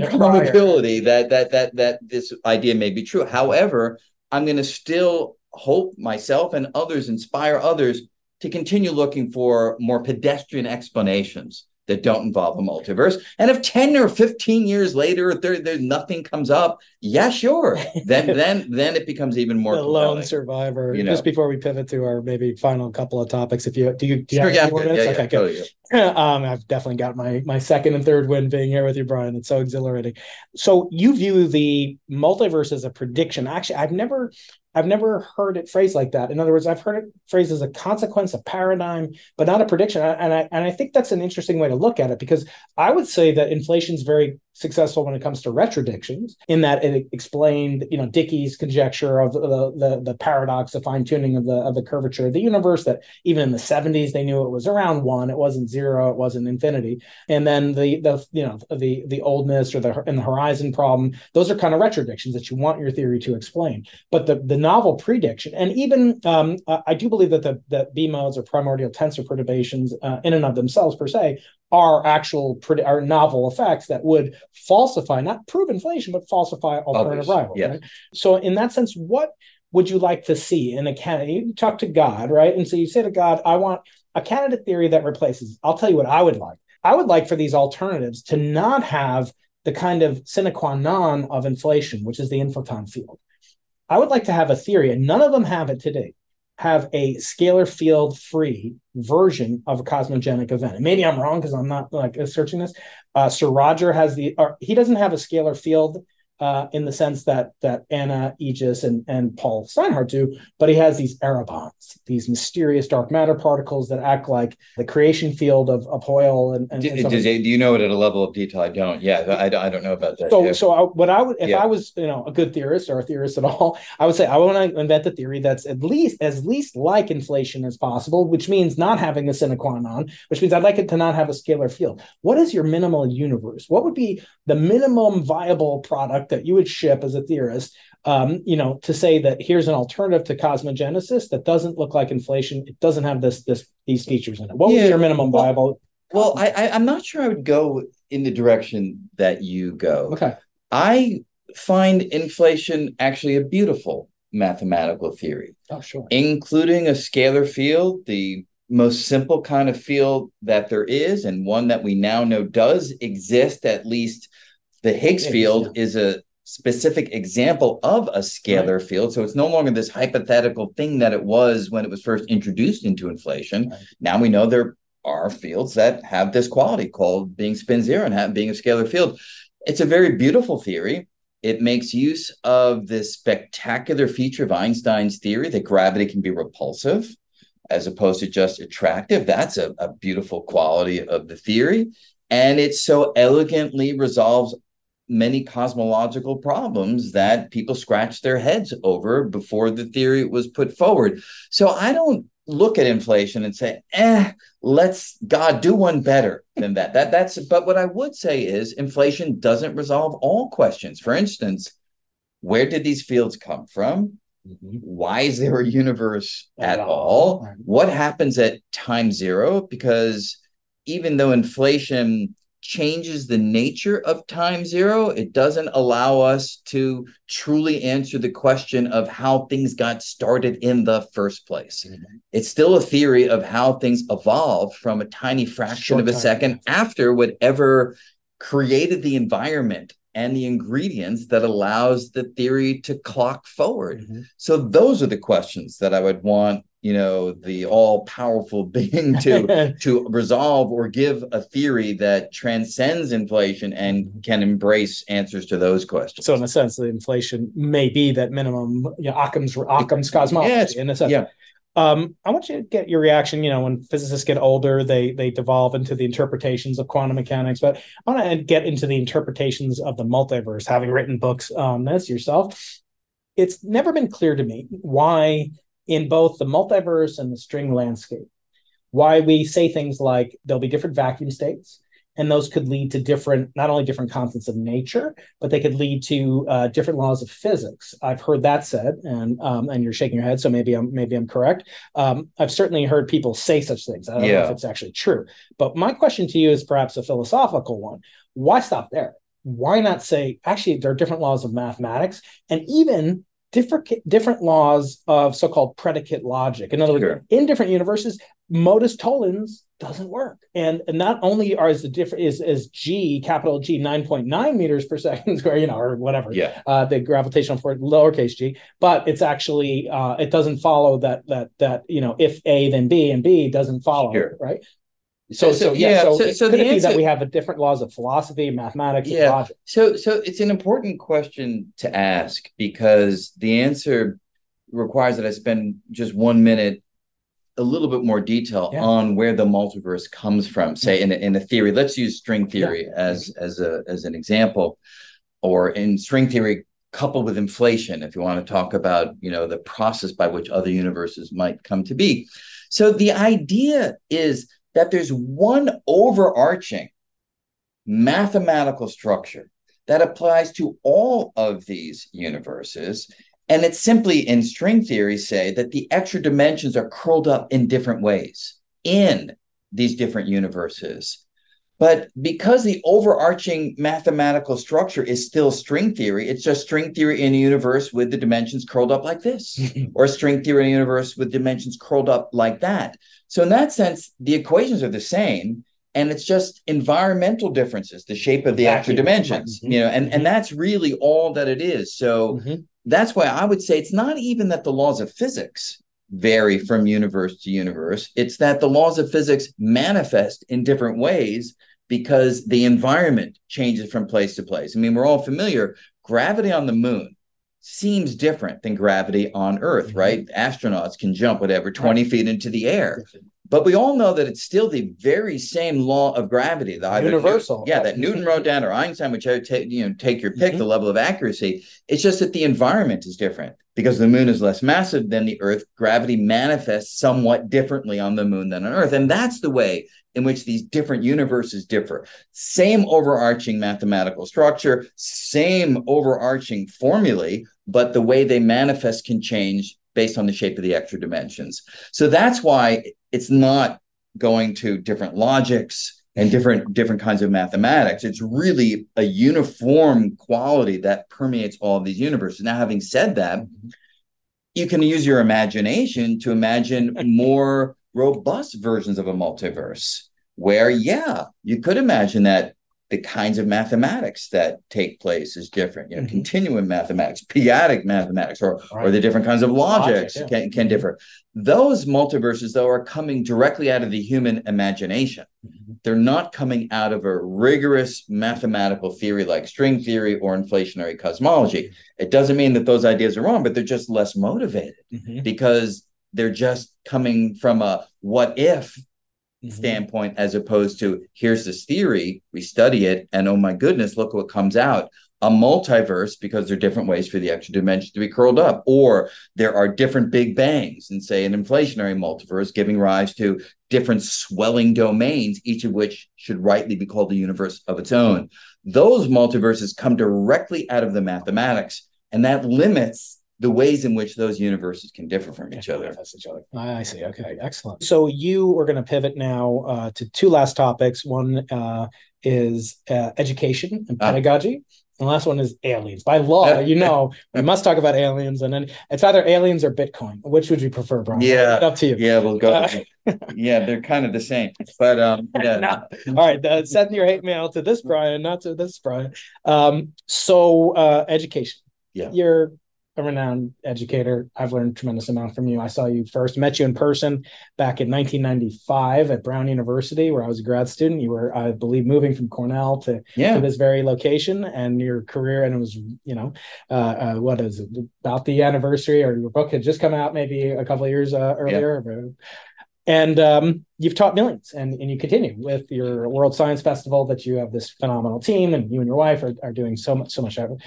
Bayesian probability that that that that this idea may be true. However, I'm going to still hope myself and others inspire others to continue looking for more pedestrian explanations that don't involve a multiverse. And if 10 or 15 years later there, there nothing comes up, yeah, sure. Then then then it becomes even more the lone survivor. You know? Just before we pivot to our maybe final couple of topics, if you do you do you sure, have yeah, more minutes? Yeah, okay, good. um, I've definitely got my my second and third win being here with you, Brian. It's so exhilarating. So you view the multiverse as a prediction. Actually, I've never I've never heard it phrased like that. In other words, I've heard it phrased as a consequence, a paradigm, but not a prediction. And I and I think that's an interesting way to look at it because I would say that inflation is very successful when it comes to retrodictions in that it explained you know Dicke's conjecture of the the, the paradox the fine tuning of the of the curvature of the universe that even in the 70s they knew it was around one it wasn't zero it wasn't infinity. And then the the you know the the oldness or the in the horizon problem those are kind of retrodictions that you want your theory to explain. But the the novel prediction and even um, I do believe that the that B modes or primordial tensor perturbations uh, in and of themselves per se are actual are novel effects that would falsify, not prove inflation, but falsify alternative rivals. Yes. Right? So in that sense, what would you like to see in a candidate? You talk to God, right? And so you say to God, I want a candidate theory that replaces. I'll tell you what I would like. I would like for these alternatives to not have the kind of sine qua non of inflation, which is the inflaton field. I would like to have a theory, and none of them have it today, have a scalar field free version of a cosmogenic event. And maybe I'm wrong because I'm not like searching this. Uh, Sir Roger has the, or he doesn't have a scalar field uh, in the sense that that Anna Ijjas and and Paul Steinhardt do, but he has these erebons, these mysterious dark matter particles that act like the creation field of, of Hoyle. And, and, do, and do, you know it at a level of detail? I don't. Yeah, I, I don't know about that. So yeah. so I, what I would if yeah. I was you know a good theorist or a theorist at all, I would say I want to invent a theory that's at least as least like inflation as possible, which means not having a sine qua non, which means I'd like it to not have a scalar field. What is your minimal universe? What would be the minimum viable product that you would ship as a theorist, um, you know, to say that here's an alternative to cosmogenesis that doesn't look like inflation. It doesn't have this this these features in it. What yeah, was your minimum viable? Well, I, I I'm not sure I would go in the direction that you go. Okay. I find inflation actually a beautiful mathematical theory, Oh, sure. including a scalar field, the most simple kind of field that there is, and one that we now know does exist. At least the Higgs field is a specific example of a scalar field. So it's no longer this hypothetical thing that it was when it was first introduced into inflation. Right. Now we know there are fields that have this quality called being spin zero and being a scalar field. It's a very beautiful theory. It makes use of this spectacular feature of Einstein's theory that gravity can be repulsive as opposed to just attractive. That's a, a beautiful quality of the theory. And it so elegantly resolves many cosmological problems that people scratched their heads over before the theory was put forward. So I don't look at inflation and say, eh, let's God do one better than that. That that's but what I would say is inflation doesn't resolve all questions. For instance, where did these fields come from? Why is there a universe at all. What happens at time zero? Because even though inflation changes the nature of time zero, it doesn't allow us to truly answer the question of how things got started in the first place. It's still a theory of how things evolved from a tiny fraction Short of a time. second after whatever created the environment and the ingredients that allows the theory to clock forward. Mhm. So those are the questions that I would want, you know, the all-powerful being to to resolve or give a theory that transcends inflation and can embrace answers to those questions. So in a sense, the inflation may be that minimum, you know, Occam's Occam's cosmology. Yes, in a sense. yeah. Um, I want you to get your reaction. You know, when physicists get older, they they devolve into the interpretations of quantum mechanics. But I want to get into the interpretations of the multiverse. Having written books on this yourself, it's never been clear to me why in both the multiverse and the string landscape, why we say things like there'll be different vacuum states, and those could lead to different, not only different constants of nature, but they could lead to uh, different laws of physics. I've heard that said, and um, and you're shaking your head, so maybe I'm maybe I'm correct. Um, I've certainly heard people say such things. I don't know if it's actually true. But my question to you is perhaps a philosophical one. Why stop there? Why not say actually there are different laws of mathematics and even different different laws of so-called predicate logic? In other words, Sure. in different universes, modus tollens doesn't work and, and not only are is the different is is g capital g 9.9 meters per second square you know or whatever Yeah. uh the gravitational force lowercase g but it's actually uh it doesn't follow that that that you know if a then b and b doesn't follow Sure. right so so, So- yeah, yeah, so, so- so could the it be that we have a different laws of philosophy mathematics and Yeah. logic. So so it's an important question to ask because the answer requires that I spend just one minute a little bit more detail Yeah. on where the multiverse comes from mm-hmm. say in a, in a theory. Let's use string theory mm-hmm. as as a as an example. Or in string theory coupled with inflation if you want to talk about you know the process by which other universes might come to be. So the idea is that there's one overarching mathematical structure that applies to all of these universes. And it's simply in string theory say that the extra dimensions are curled up in different ways in these different universes. But because the overarching mathematical structure is still string theory, it's just string theory in a universe with the dimensions curled up like this, or string theory in a universe with dimensions curled up like that. So, in that sense, the equations are the same and it's just environmental differences the shape of the extra dimensions Right. you know and and that's really all that it is so Mhm. that's why i would say it's not even that the laws of physics vary from universe to universe it's that the laws of physics manifest in different ways because the environment changes from place to place. I mean we're all familiar. Gravity on the moon seems different than gravity on earth Mhm. right? Astronauts can jump whatever 20 feet into the air but we all know that it's still the very same law of gravity. The Universal. yeah, that Newton mm-hmm. wrote down or Einstein, whichever take you know take your pick, the mm-hmm. level of accuracy. It's just that the environment is different because the moon is less massive than the Earth. Gravity manifests somewhat differently on the moon than on Earth, and that's the way in which these different universes differ. Same overarching mathematical structure, same overarching formulae, but the way they manifest can change based on the shape of the extra dimensions. So that's why it's not going to different logics and different different kinds of mathematics. It's really a uniform quality that permeates all of these universes. Now, having said that, you can use your imagination to imagine more robust versions of a multiverse where, yeah, you could imagine that the kinds of mathematics that take place is different. You know, Mhm. continuum mathematics, p-adic mathematics, or or the different kinds of Logic, logics yeah. can, can differ. Those multiverses, though, are coming directly out of the human imagination. Mhm. They're not coming out of a rigorous mathematical theory like string theory or inflationary cosmology. It doesn't mean that those ideas are wrong, but they're just less motivated Mhm. because they're just coming from a what if Mhm. standpoint as opposed to here's this theory, we study it, and oh my goodness, look what comes out. A multiverse because there are different ways for the extra dimension to be curled up, or there are different big bangs, and say an inflationary multiverse giving rise to different swelling domains, each of which should rightly be called a universe of its own. Those multiverses come directly out of the mathematics, and that limits the ways in which those universes can differ from each other. Each other. I see. Okay, excellent. So you are going to pivot now uh, to two last topics. One uh, is uh, education and Ah. pedagogy. And the last one is aliens. By law, you know, we must talk about aliens, and then it's either aliens or Bitcoin. Which would you prefer, Brian? Yeah. Up to you. Yeah, we'll go. Uh, yeah, they're kind of the same, but um, yeah. No. All right, uh, send your hate mail to this Brian, not to this Brian. Um, so uh, education. Yeah. You're a renowned educator. I've learned a tremendous amount from you. I saw you first, met you in person back in 1995 at Brown University, where I was a grad student. You were, I believe, moving from Cornell to, to Yeah, this very location, and your career, and it was, you know, uh, uh, what is it about the anniversary, or your book had just come out maybe a couple of years uh, earlier. And um, you've taught millions, and, and you continue with your World Science Festival. That you have this phenomenal team, and you and your wife are, are doing so much so much. effort.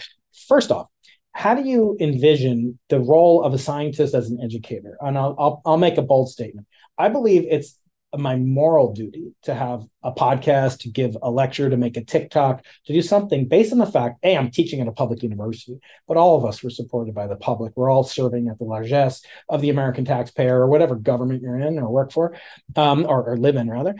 First off, how do you envision the role of a scientist as an educator? And I'll I'll, I'll make a bold statement. I believe it's my moral duty to have a podcast, to give a lecture, to make a TikTok, to do something based on the fact, hey, I'm teaching at a public university, but all of us were supported by the public. We're all serving at the largesse of the American taxpayer or whatever government you're in or work for, um, or, or live in rather.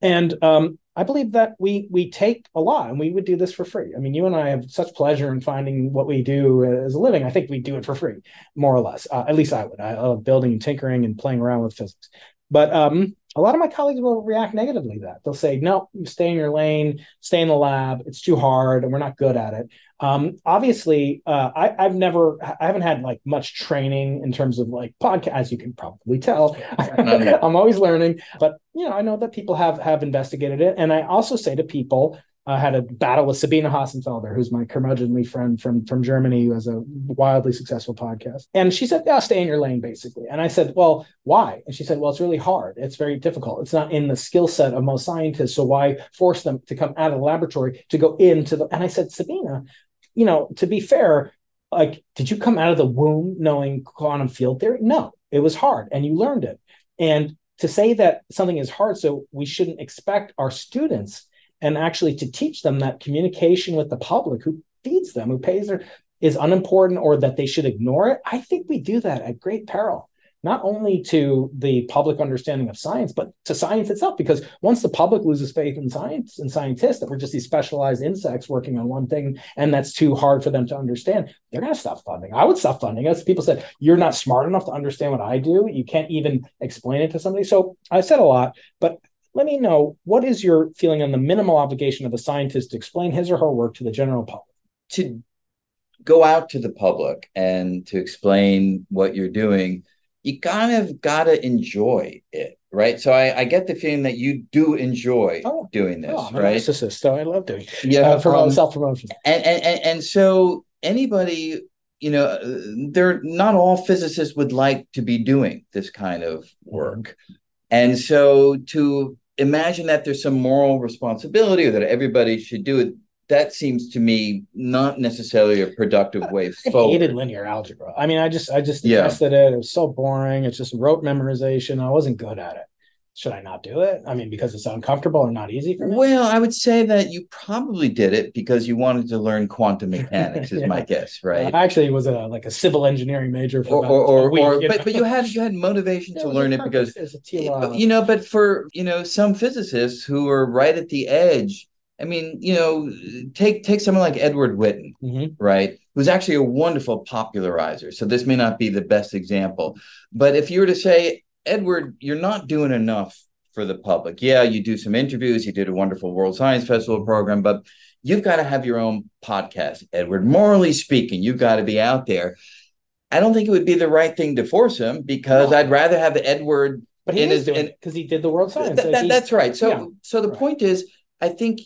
And um, I believe that we we take a lot, and we would do this for free. I mean, you and I have such pleasure in finding what we do as a living. I think we do it for free, more or less. Uh, at least I would. I love building and tinkering and playing around with physics. But um, a lot of my colleagues will react negatively to that. They'll say, no, you stay in your lane, stay in the lab. It's too hard and we're not good at it. Um, obviously, uh, I, I've never, I haven't had like much training in terms of like podcast, as you can probably tell. I'm always learning, but you know, I know that people have have investigated it. And I also say to people, I had a battle with Sabina Hossenfelder, who's my curmudgeonly friend from from Germany, who has a wildly successful podcast. And she said, "Yeah, stay in your lane, basically." And I said, "Well, why?" And she said, "Well, it's really hard. It's very difficult. It's not in the skill set of most scientists. So why force them to come out of the laboratory to go into the?" And I said, "Sabina, you know, to be fair, like, did you come out of the womb knowing quantum field theory? No, it was hard, and you learned it. And to say that something is hard, so we shouldn't expect our students." And actually to teach them that communication with the public who feeds them, who pays their is unimportant or that they should ignore it. I think we do that at great peril, not only to the public understanding of science, but to science itself. Because once the public loses faith in science and scientists, that we're just these specialized insects working on one thing, and that's too hard for them to understand, they're going to stop funding. I would stop funding. As people said, you're not smart enough to understand what I do. You can't even explain it to somebody. So I said a lot, but let me know what is your feeling on the minimal obligation of a scientist to explain his or her work to the general public to go out to the public and to explain what you're doing, you kind of got to enjoy it, right? So I, I, get the feeling that you do enjoy oh, doing this, oh, I'm right? A narcissist, so I love doing it. Yeah, uh, promote um, self promotion. And, and and so anybody, you know, they're not all physicists would like to be doing this kind of work, mm-hmm. and so to imagine that there's some moral responsibility or that everybody should do it that seems to me not necessarily a productive way I forward. hated linear algebra. I mean, I just I just detested yeah. it. It was so boring. It's just rote memorization. I wasn't good at it. Should I not do it? I mean, because it's uncomfortable and not easy for me? Well, I would say that you probably did it because you wanted to learn quantum mechanics, is Yeah. my guess, right? I actually was a like a civil engineering major for or about or, a week, or you but know? but you had you had motivation to learn it because It was a Yeah, TLR. but, you know but for you know some physicists who are right at the edge i mean you know take take someone like edward witten Mhm. right who's actually a wonderful popularizer so this may not be the best example but if you were to say edward you're not doing enough for the public yeah you do some interviews you did a wonderful world science festival program but you've got to have your own podcast edward morally speaking you've got to be out there i don't think it would be the right thing to force him because No. i'd rather have edward But he in is because he did the world science. Th- he's- that's right. So, yeah. so the Right. point is, I think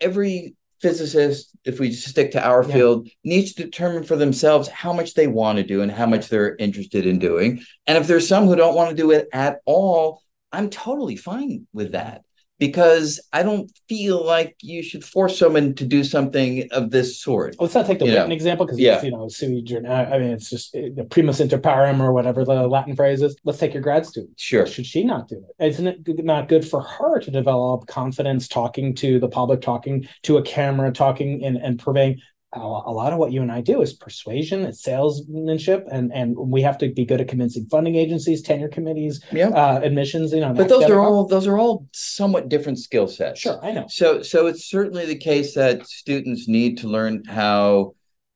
every physicist, if we stick to our Yeah. field, needs to determine for themselves how much they want to do and how much they're interested in doing. And if there's some who don't want to do it at all, I'm totally fine with that because I don't feel like you should force someone to do something of this sort. Let's not take the know. example because Yeah. you know sui gen- I mean it's just the primus inter pares or whatever the Latin phrase is. Let's take your grad student. Sure. Should she not do it? Isn't it not good for her to develop confidence talking to the public, talking to a camera, talking and, and purveying? A a lot of what you and I do is persuasion, it's salesmanship, and and we have to be good at convincing funding agencies, tenure committees, Yeah. uh, admissions. You know, but those are all those are all somewhat different skill sets. sure. I know. So, so it's certainly the case that students need to learn how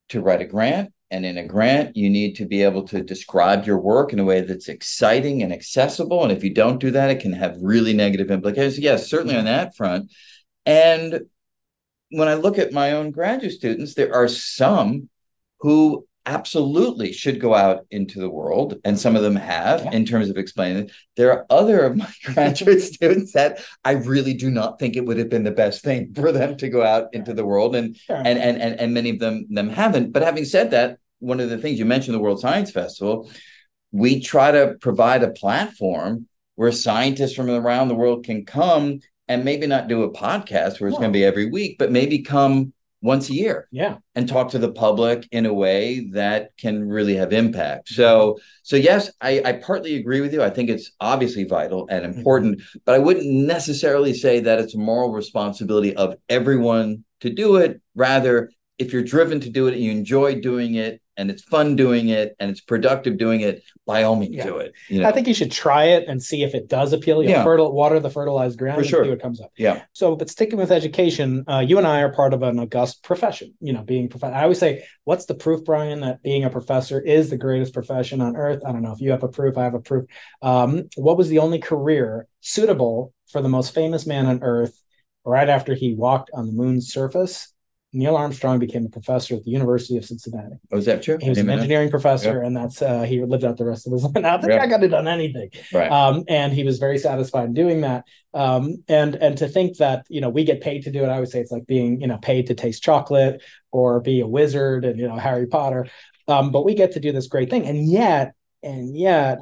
to write a grant. And in a grant, you need to be able to describe your work in a way that's exciting and accessible. And if you don't do that, it can have really negative implications. Yes, certainly on that front. And when I look at my own graduate students, there are some who absolutely should go out into the world, and some of them have Yeah. in terms of explaining it. There are other of my graduate students that I really do not think it would have been the best thing for them to go out into the world, and Sure. and and and, and many of them them haven't. But having said that, one of the things you mentioned, the World Science Festival, we try to provide a platform where scientists from around the world can come and maybe not do a podcast where it's No. going to be every week, but maybe come once a year yeah. and talk to the public in a way that can really have impact. So, so yes, I, I partly agree with you. I think it's obviously vital and mm-hmm. important, but I wouldn't necessarily say that it's a moral responsibility of everyone to do it. Rather, if you're driven to do it and you enjoy doing it and it's fun doing it and it's productive doing it, by all means Yeah. do it. You know? I think you should try it and see if it does appeal. You Yeah. fertile water the fertilized ground For and sure. see what comes up. yeah. So, but sticking with education, uh, you and I are part of an august profession. You know, being prof- I always say, what's the proof, Brian, that being a professor is the greatest profession on earth? I don't know if you have a proof. I have a proof. Um, what was the only career suitable for the most famous man on earth? Right after he walked on the moon's surface, Neil Armstrong became a professor at the University of Cincinnati. Oh, that true? He was I an engineering professor, and that's uh, he lived out the rest of his life. I think Yeah. I got it done anything Right. um, and he was very satisfied in doing that. Um, and and to think that you know we get paid to do it, I would say it's like being you know paid to taste chocolate or be a wizard and you know Harry Potter. Um, but we get to do this great thing, and yet and yet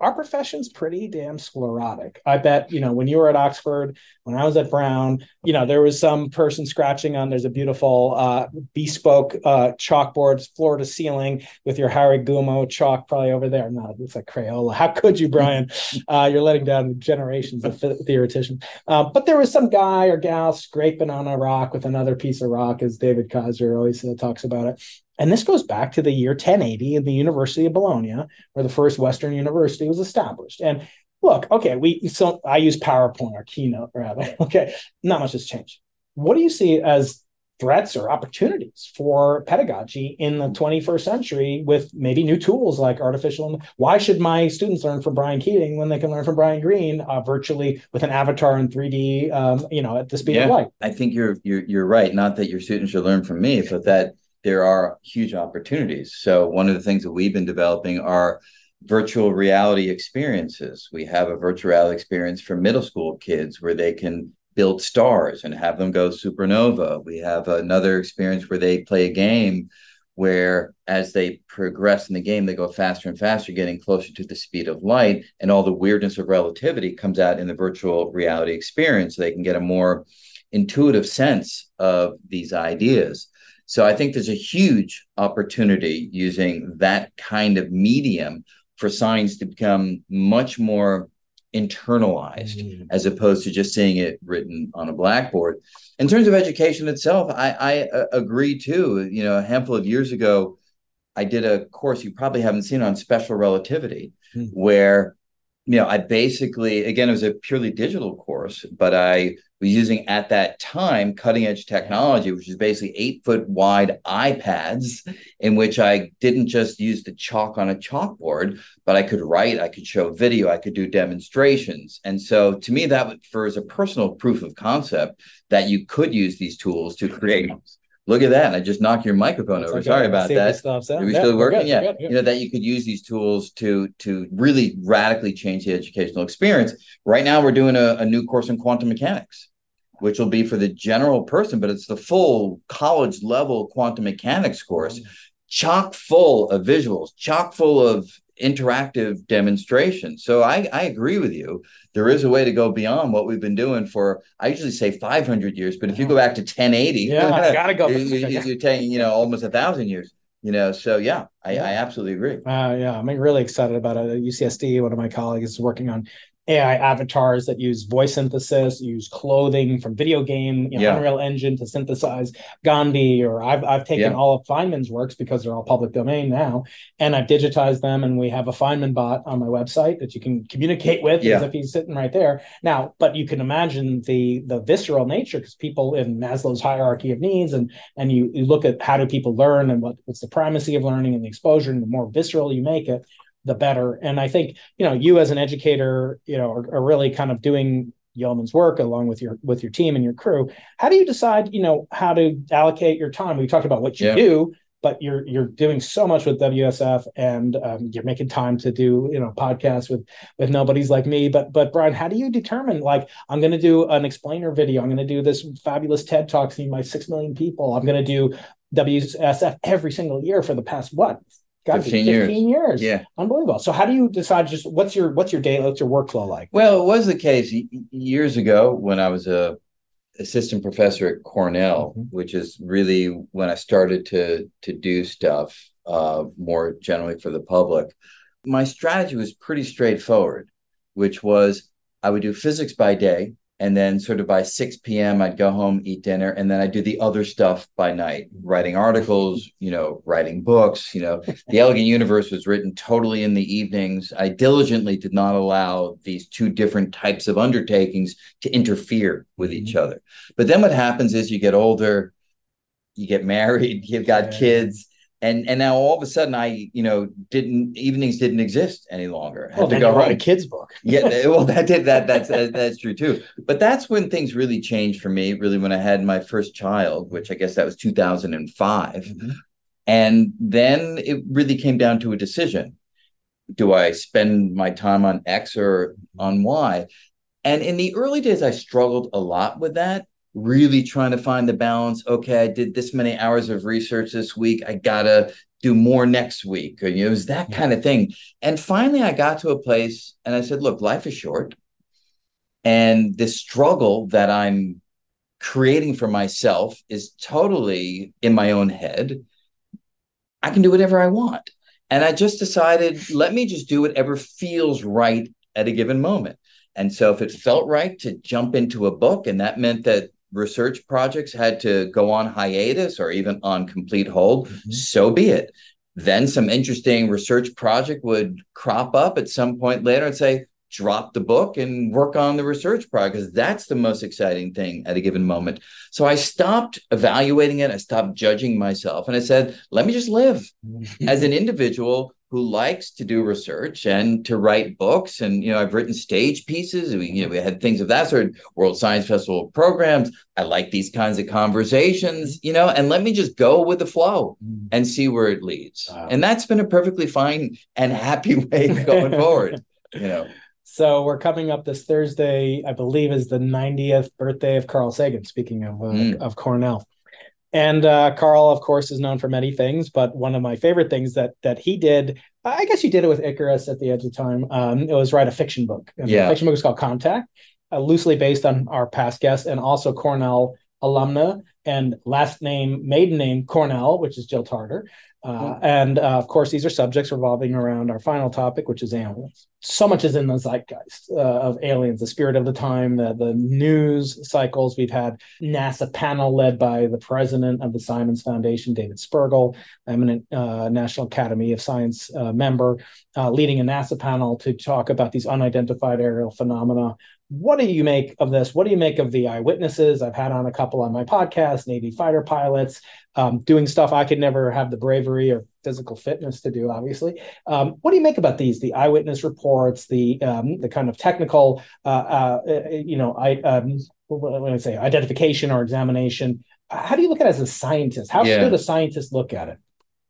our profession's pretty damn sclerotic. I bet you know when you were at Oxford, when I was at Brown, you know there was some person scratching on. There's a beautiful uh, bespoke uh, chalkboard, floor to ceiling, with your Hagoromo chalk probably over there. No, it's like Crayola. How could you, Brian? Uh, you're letting down generations of theoreticians. Uh, but there was some guy or gal scraping on a rock with another piece of rock, as David Kaiser always uh, talks about it. And this goes back to the year 1080 in the University of Bologna, where the first Western university was established. And look, okay, we so I use PowerPoint or Keynote rather. Okay, not much has changed. What do you see as threats or opportunities for pedagogy in the 21st century with maybe new tools like artificial why should my students learn from brian keating when they can learn from brian greene uh, virtually with an avatar in 3d um, you know at the speed of light I think you're you're you're right. Not that your students should learn from me, but that there are huge opportunities. So one of the things that we've been developing are virtual reality experiences. We have a virtual reality experience for middle school kids where they can build stars and have them go supernova. We have another experience where they play a game where as they progress in the game they go faster and faster getting closer to the speed of light and all the weirdness of relativity comes out in the virtual reality experience so they can get a more intuitive sense of these ideas so i think there's a huge opportunity using that kind of medium for science to become much more internalized Mm. as opposed to just seeing it written on a blackboard. In terms of education itself, I, I uh, agree too. You know, a handful of years ago, I did a course you probably haven't seen on special relativity, Hmm. where you know I basically again it was a purely digital course, but I was using at that time cutting edge technology, which is basically eight foot wide iPads, in which I didn't just use the chalk on a chalkboard, but I could write, I could show video, I could do demonstrations. And so to me, that for as a personal proof of concept that you could use these tools to create. Look at that. I just knocked your microphone over. It's Sorry about that. Are we Yeah, still working? good, Yeah. You know, that you could use these tools to to really radically change the educational experience. Right now, we're doing a, a new course in quantum mechanics, which will be for the general person, but it's the full college level quantum mechanics course, chock full of visuals, chock full of interactive demonstrations. So I, I agree with you. There is a way to go beyond what we've been doing for, I usually say 500 years, but if you go back to 1080, Yeah, gotta go. you, you, you're taking, you know, almost a thousand years, you know. So yeah, I, Yeah. I absolutely agree. Uh, yeah, I'm really excited about it. At UCSD, one of my colleagues is working on AI avatars that use voice synthesis, use clothing from video game, you know, Yeah. Unreal Engine to synthesize Gandhi. Or I've I've taken Yeah. all of Feynman's works because they're all public domain now, and I've digitized them. And we have a Feynman bot on my website that you can communicate with Yeah. as if he's sitting right there. Now, but you can imagine the the visceral nature because people in Maslow's hierarchy of needs and and you you look at how do people learn and what, what's the primacy of learning and the exposure and the more visceral you make it the better. And i think you know you as an educator you know are, are really kind of doing yeoman's work along with your with your team and your crew. How do you decide you know how to allocate your time? We talked about what you Yeah. do but you're you're doing so much with WSF and um, you're making time to do you know podcasts with with nobodies like me. But but Brian how do you determine like I'm going to do an explainer video. I'm going to do this fabulous TED talk to my 6 million people. I'm going to do WSF every single year for the past what Gotta be 15 years. 15 years Yeah. unbelievable so how do you decide just what's your what's your day what's your workflow like Well, it was the case years ago when I was a assistant professor at Cornell, Mhm. which is really when I started to to do stuff uh, more generally for the public. My strategy was pretty straightforward, which was I would do physics by day, and then sort of by 6 p.m. I'd go home, eat dinner, and then I'd do the other stuff by night, writing articles, you know, writing books. You know, The Elegant Universe was written totally in the evenings. I diligently did not allow these two different types of undertakings to interfere with each mm-hmm. other. But then what happens is you get older, you get married, you've got Yeah. kids. And, and now all of a sudden I you know didn't evenings didn't exist any longer. I had well, to go write home a kid's book. Yeah well that did that that's that, that's true too. But that's when things really changed for me really when i had my first child which i guess that was 2005 Mhm. and then it really came down to a decision. Do i spend my time on x or on y? And in the early days i struggled a lot with that really trying to find the balance. Okay i did this many hours of research this week. I gotta do more next week. Or you know, it was that kind of thing. And finally i got to a place and i said look life is short. And the struggle that i'm creating for myself is totally in my own head. I can do whatever i want. And i just decided let me just do whatever feels right at a given moment. And so if it felt right to jump into a book and that meant that research projects had to go on hiatus or even on complete hold Mhm. so be it. Then some interesting research project would crop up at some point later and say drop the book and work on the research project because that's the most exciting thing at a given moment. So i stopped evaluating it. I stopped judging myself and i said let me just live as an individual who likes to do research and to write books. And you know i've written stage pieces. We you know we had things of that sort world science festival programs. I like these kinds of conversations you know and let me just go with the flow and see where it leads. Wow. and that's been a perfectly fine and happy way going forward you know. So we're coming up this Thursday, I believe, is the 90th birthday of Carl Sagan. Speaking of uh, Mm. of Cornell, and uh, Carl, of course, is known for many things, but one of my favorite things that that he did, I guess you did it with Icarus at the edge of time. Um, it was write a fiction book. And Yeah. the fiction book is called Contact, uh, loosely based on our past guest and also Cornell alumna and last name, maiden name Cornell, which is Jill Tarter. Uh, and uh, of course, these are subjects revolving around our final topic, which is aliens. So much is in the zeitgeist uh, of aliens, the spirit of the time, the, the news cycles. We've had NASA panel led by the president of the Simons Foundation, David Spergel, eminent uh, National Academy of Science uh, member, uh, leading a NASA panel to talk about these unidentified aerial phenomena what do you make of this? What do you make of the eyewitnesses? I've had on a couple on my podcast, Navy fighter pilots, um, doing stuff I could never have the bravery or physical fitness to do. Obviously, um, what do you make about these? The eyewitness reports, the um, the kind of technical, uh, uh, uh you know, I um, what I say, identification or examination. How do you look at it as a scientist? How yeah. should a scientist look at it?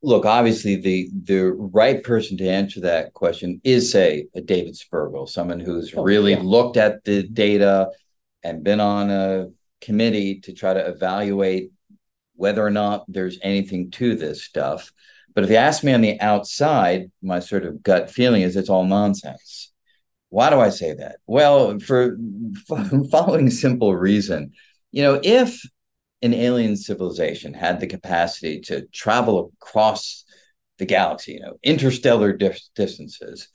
look, obviously the the right person to answer that question is say a David Spergel, someone who's oh, really yeah. looked at the data and been on a committee to try to evaluate whether or not there's anything to this stuff. But if you ask me on the outside, my sort of gut feeling is it's all nonsense. Why do I say that? Well, for following simple reason, you know, if an alien civilization had the capacity to travel across the galaxy, you know, interstellar distances,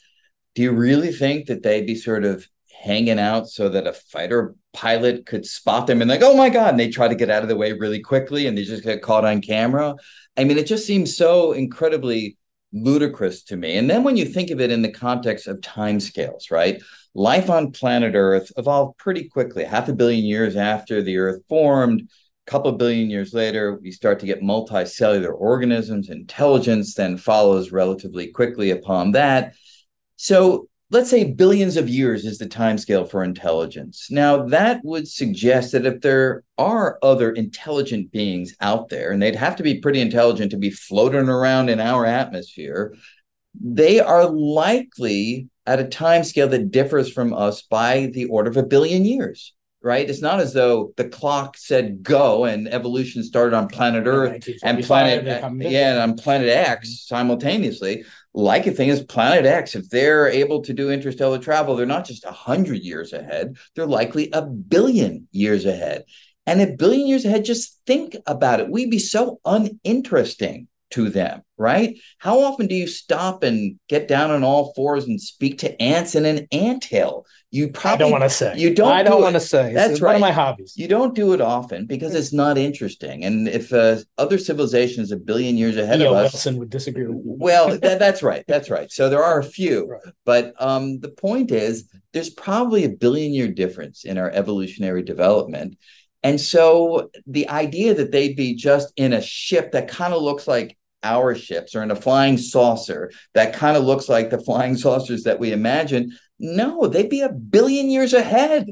do you really think that they'd be sort of hanging out so that a fighter pilot could spot them and like, oh my God, and they try to get out of the way really quickly and they just get caught on camera? I mean, it just seems so incredibly ludicrous to me. And then when you think of it in the context of timescales, right? Life on planet Earth evolved pretty quickly, half a billion years after the Earth formed A couple billion years later, we start to get multicellular organisms. Intelligence then follows relatively quickly upon that. So let's say billions of years is the timescale for intelligence. Now, that would suggest that if there are other intelligent beings out there, and they'd have to be pretty intelligent to be floating around in our atmosphere, they are likely at a timescale that differs from us by the order of a billion years right? It's not as though the clock said go and evolution started on planet Earth and planet yeah, and on planet X simultaneously. Like a thing is planet X, if they're able to do interstellar travel, they're not just a hundred years ahead, they're likely a billion years ahead. And a billion years ahead, just think about it. We'd be so uninteresting to them, right? How often do you stop and get down on all fours and speak to ants in an ant hill? You probably I don't want to say. You don't. I don't do want to say. That's right. One of my hobbies. You don't do it often because it's not interesting. And if uh, other civilizations a billion years ahead of us, Wilson would disagree. well, that, that's right. That's right. So there are a few, right. but um, the point is, there's probably a billion year difference in our evolutionary development. And so the idea that they'd be just in a ship that kind of looks like our ships or in a flying saucer that kind of looks like the flying saucers that we imagine. No, they'd be a billion years ahead.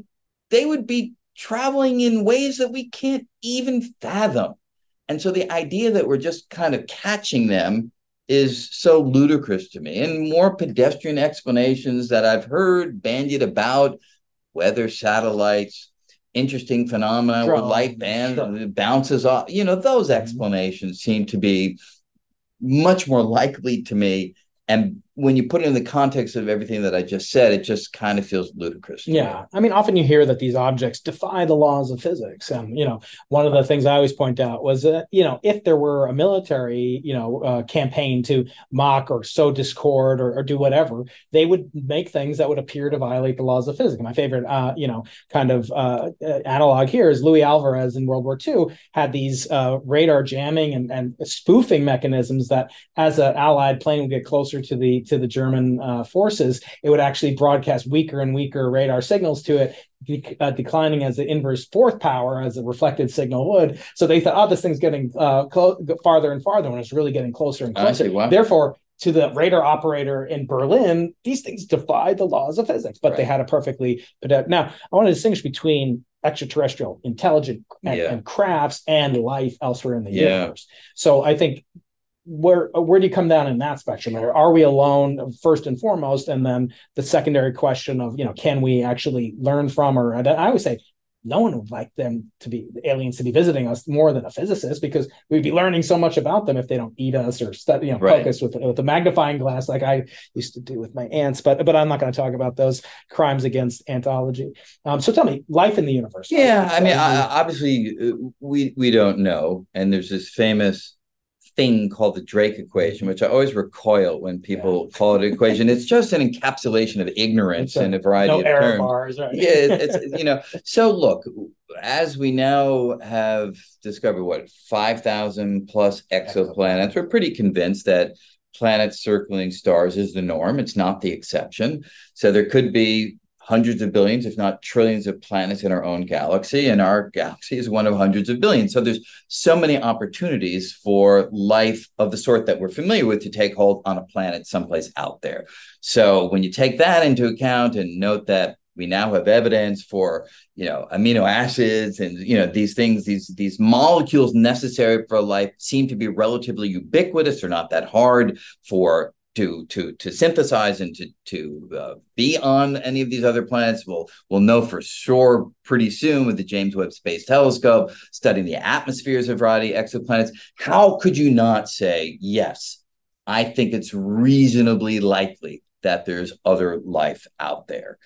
They would be traveling in ways that we can't even fathom. And so the idea that we're just kind of catching them is so ludicrous to me. And more pedestrian explanations that I've heard bandied about weather satellites, interesting phenomena where light band bounces off. You know, those mm-hmm. explanations seem to be much more likely to me and when you put it in the context of everything that I just said, it just kind of feels ludicrous. Yeah. Me. I mean, often you hear that these objects defy the laws of physics. And, you know, one of the things I always point out was that, you know, if there were a military, you know, uh, campaign to mock or sow discord or, or, do whatever, they would make things that would appear to violate the laws of physics. My favorite, uh, you know, kind of uh, uh analog here is Louis Alvarez in World War II had these uh, radar jamming and, and spoofing mechanisms that as an allied plane would get closer to the to the German uh, forces, it would actually broadcast weaker and weaker radar signals to it, de- uh, declining as the inverse fourth power as a reflected signal would. So they thought, oh, this thing's getting uh, clo- farther and farther when it's really getting closer and closer. wow. Therefore, to the radar operator in Berlin, these things defy the laws of physics, but right. they had a perfectly. Now, I want to distinguish between extraterrestrial intelligent and, yeah. and, crafts and life elsewhere in the yeah. universe. So I think where where do you come down in that spectrum or are we alone first and foremost and then the secondary question of you know can we actually learn from or i always say no one would like them to be aliens to be visiting us more than a physicist because we'd be learning so much about them if they don't eat us or study, you know, Right. focus with with a magnifying glass like I used to do with my ants But but I'm not going to talk about those crimes against antology. Um, so tell me, life in the universe. Yeah, I mean, I, I- obviously, uh, we we don't know, and there's this famous thing called the Drake equation, which I always recoil when people call it an equation. It's just an encapsulation of ignorance It's a- in a variety no of error terms. bars, right? yeah, it- it's you know. So look, as we now have discovered what five thousand plus exoplanets, we're pretty convinced that planets circling stars is the norm. It's not the exception. So there could be hundreds of billions, if not trillions, of planets in our own galaxy, and our galaxy is one of hundreds of billions. So there's so many opportunities for life of the sort that we're familiar with to take hold on a planet someplace out there. So when you take that into account and note that we now have evidence for you know amino acids and you know these things these these molecules necessary for life seem to be relatively ubiquitous they're not that hard for to to to synthesize and to to uh, be on any of these other planets. We'll we'll know for sure pretty soon with the James Webb Space Telescope studying the atmospheres of variety exoplanets. How could you not say yes I think it's reasonably likely that there's other life out there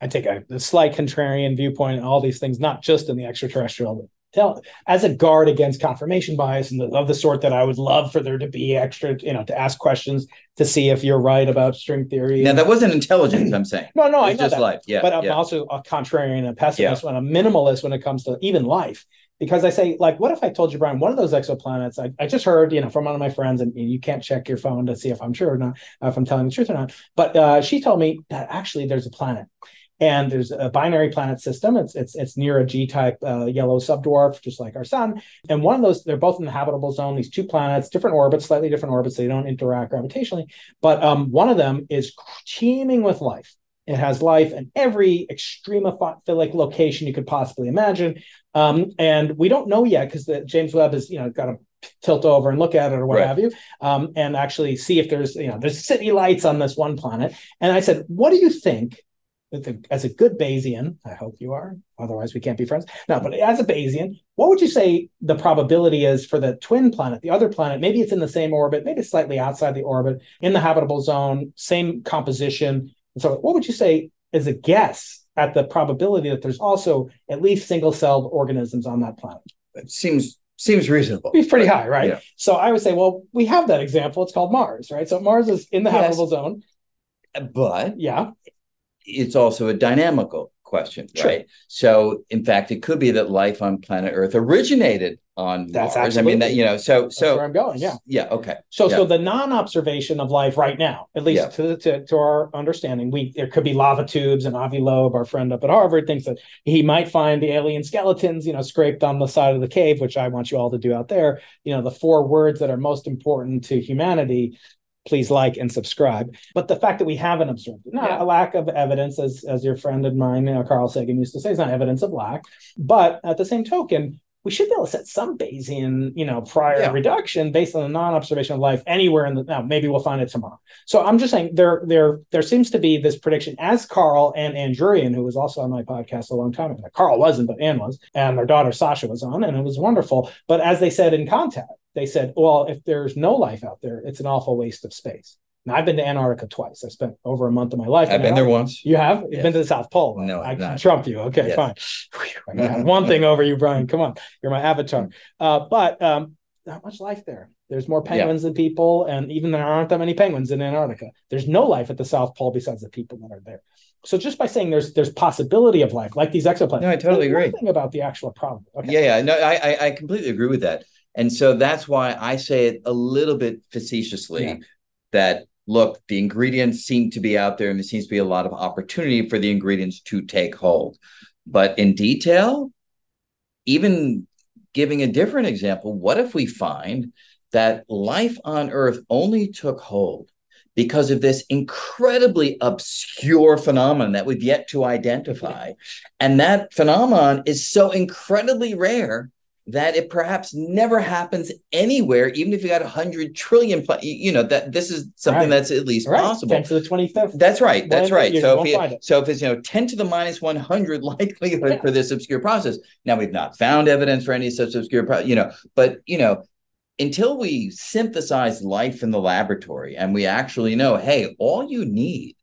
I take a, a slight contrarian viewpoint on all these things, not just in the extraterrestrial, tell as a guard against confirmation bias and the, of the sort that I would love for there to be extra, you know, to ask questions to see if you're right about string theory. Now that wasn't intelligence, I'm saying. no, no, I know just that. life. Yeah. but I'm yeah. also a contrarian and a pessimist and a minimalist when it comes to even life. Because I say, like, what if I told you, Brian, one of those exoplanets, I, I just heard, you know, from one of my friends, and you can't check your phone to see if I'm sure or not, if I'm telling the truth or not. But uh, she told me that actually there's a planet and there's a binary planet system. It's it's it's near a G-type uh, yellow subdwarf, just like our sun. And one of those, they're both in the habitable zone. These two planets, different orbits, slightly different orbits. They don't interact gravitationally, but um, one of them is teeming with life. It has life in every extremophilic location you could possibly imagine. Um, and we don't know yet because the James Webb has, you know, got to tilt over and look at it or what Right. have you, um, and actually see if there's, you know, there's city lights on this one planet. And I said, what do you think? As a, as a good Bayesian, I hope you are. Otherwise, we can't be friends. No, but as a Bayesian, what would you say the probability is for the twin planet, the other planet? Maybe it's in the same orbit, maybe it's slightly outside the orbit, in the habitable zone, same composition. So, what would you say is a guess at the probability that there's also at least single-celled organisms on that planet? It seems seems reasonable. It's pretty high, right? Yeah. So I would say, well, we have that example. It's called Mars, right? So Mars is in the Yes. habitable zone. But Yeah. It's also a dynamical question, Sure. right? So in fact, it could be that life on planet Earth originated on That's Mars. I mean that you know, so That's so where I'm going. Yeah. yeah, okay. So, Yeah. so the non-observation of life right now, at least Yeah. to, to to our understanding, we there could be lava tubes, and Avi Loeb, our friend up at Harvard, thinks that he might find the alien skeletons, you know, scraped on the side of the cave, which I want you all to do out there. You know, the four words that are most important to humanity. Please like and subscribe. But the fact that we haven't observed it, not Yeah. a lack of evidence, as as your friend and mine, uh, Carl Sagan, used to say, is not evidence of lack. But at the same token, we should be able to set some Bayesian, you know, prior Yeah. reduction based on the non-observation of life anywhere in the now. Maybe we'll find it tomorrow. So I'm just saying there, there, there seems to be this prediction as Carl and Ann Druyan, who was also on my podcast a long time ago. Carl wasn't, but Ann was, and their daughter Sasha was on, and it was wonderful. But as they said in contact, they said, well, if there's no life out there, it's an awful waste of space. Now I've been to Antarctica twice. I spent over a month of my life. I've been there once. You have? You've Yes. been to the South Pole. right? No, I can not. trump you. Okay, Yes. fine. Whew, I got one thing over you, Brian. Come on. You're my avatar. Uh, but um, not much life there. There's more penguins than people, and even there aren't that many penguins in Antarctica. There's no life at the South Pole besides the people that are there. So just by saying there's there's possibility of life, like these exoplanets. No, I totally agree. Nothing about the actual problem. Okay. Yeah, yeah. No, I, I I completely agree with that. And so that's why I say it a little bit facetiously Yeah. that look, the ingredients seem to be out there and there seems to be a lot of opportunity for the ingredients to take hold. But in detail, even giving a different example, what if we find that life on Earth only took hold because of this incredibly obscure phenomenon that we've yet to identify? And that phenomenon is so incredibly rare that it perhaps never happens anywhere, even if you got a hundred trillion. Pl- you know that this is something Right. that's at least Right. possible. 10 to the 25th. That's right. That's right. So if you, so if it's you know ten to the minus one hundred likelihood Yeah. for this obscure process. Now we've not found evidence for any such obscure, pro- you know, but you know, until we synthesize life in the laboratory and we actually know, hey, all you need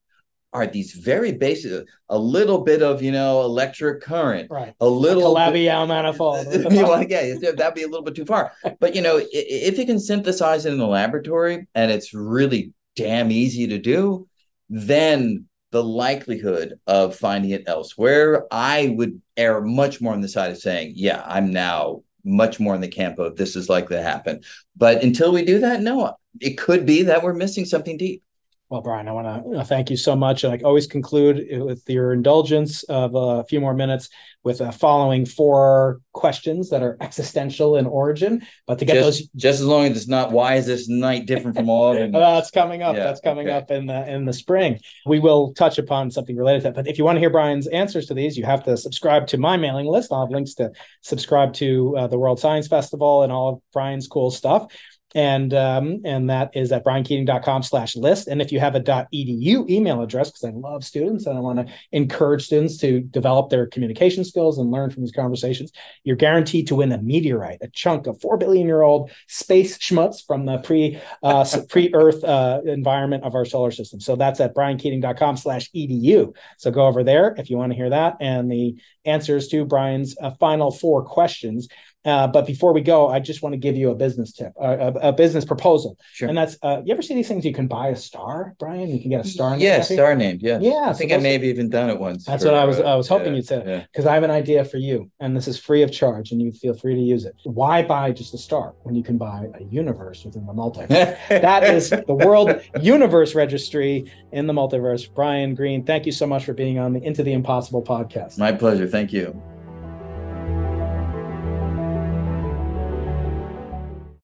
are these very basic, a little bit of you know electric current, Right. a little. bit- Calabi-Yau manifold. well, yeah, that'd be a little bit too far. But you know, if you can synthesize it in the laboratory and it's really damn easy to do, then the likelihood of finding it elsewhere, I would err much more on the side of saying, yeah, I'm now much more in the camp of this is likely to happen. But until we do that, no, it could be that we're missing something deep. Well, Brian, I want to thank you so much. And I always conclude with your indulgence of a few more minutes with the following four questions that are existential in origin. But to get Just, those, just as long as it's not why is this night different from all other Uh, that's coming up. Yeah, that's coming okay. up in the in the spring. We will touch upon something related to that. But if you want to hear Brian's answers to these, you have to subscribe to my mailing list. I'll have links to subscribe to uh, the World Science Festival and all of Brian's cool stuff. And um, and that is at briankeating.com slash list. And if you have a .edu email address, because I love students and I want to encourage students to develop their communication skills and learn from these conversations, you're guaranteed to win a meteorite, a chunk of four billion year old space schmutz from the pre uh, pre-Earth uh, environment of our solar system. So that's at briankeating.com slash edu. So go over there if you want to hear that and the answers to Brian's uh, final four questions. Uh, but before we go, I just want to give you a business tip, uh, a, a business proposal. Sure. And that's, uh, you ever see these things? You can buy a star, Brian. You can get a star. named Yeah, star named. Yeah. Yeah, I so think I may have even done it once. That's for, what I was- uh, I was hoping yeah, you'd say. yeah. because I have an idea for you, and this is free of charge, and you feel free to use it. Why buy just a star when you can buy a universe within the multiverse? that is the World Universe Registry in the multiverse. Brian Greene, thank you so much for being on the Into the Impossible podcast. My pleasure. Thank you.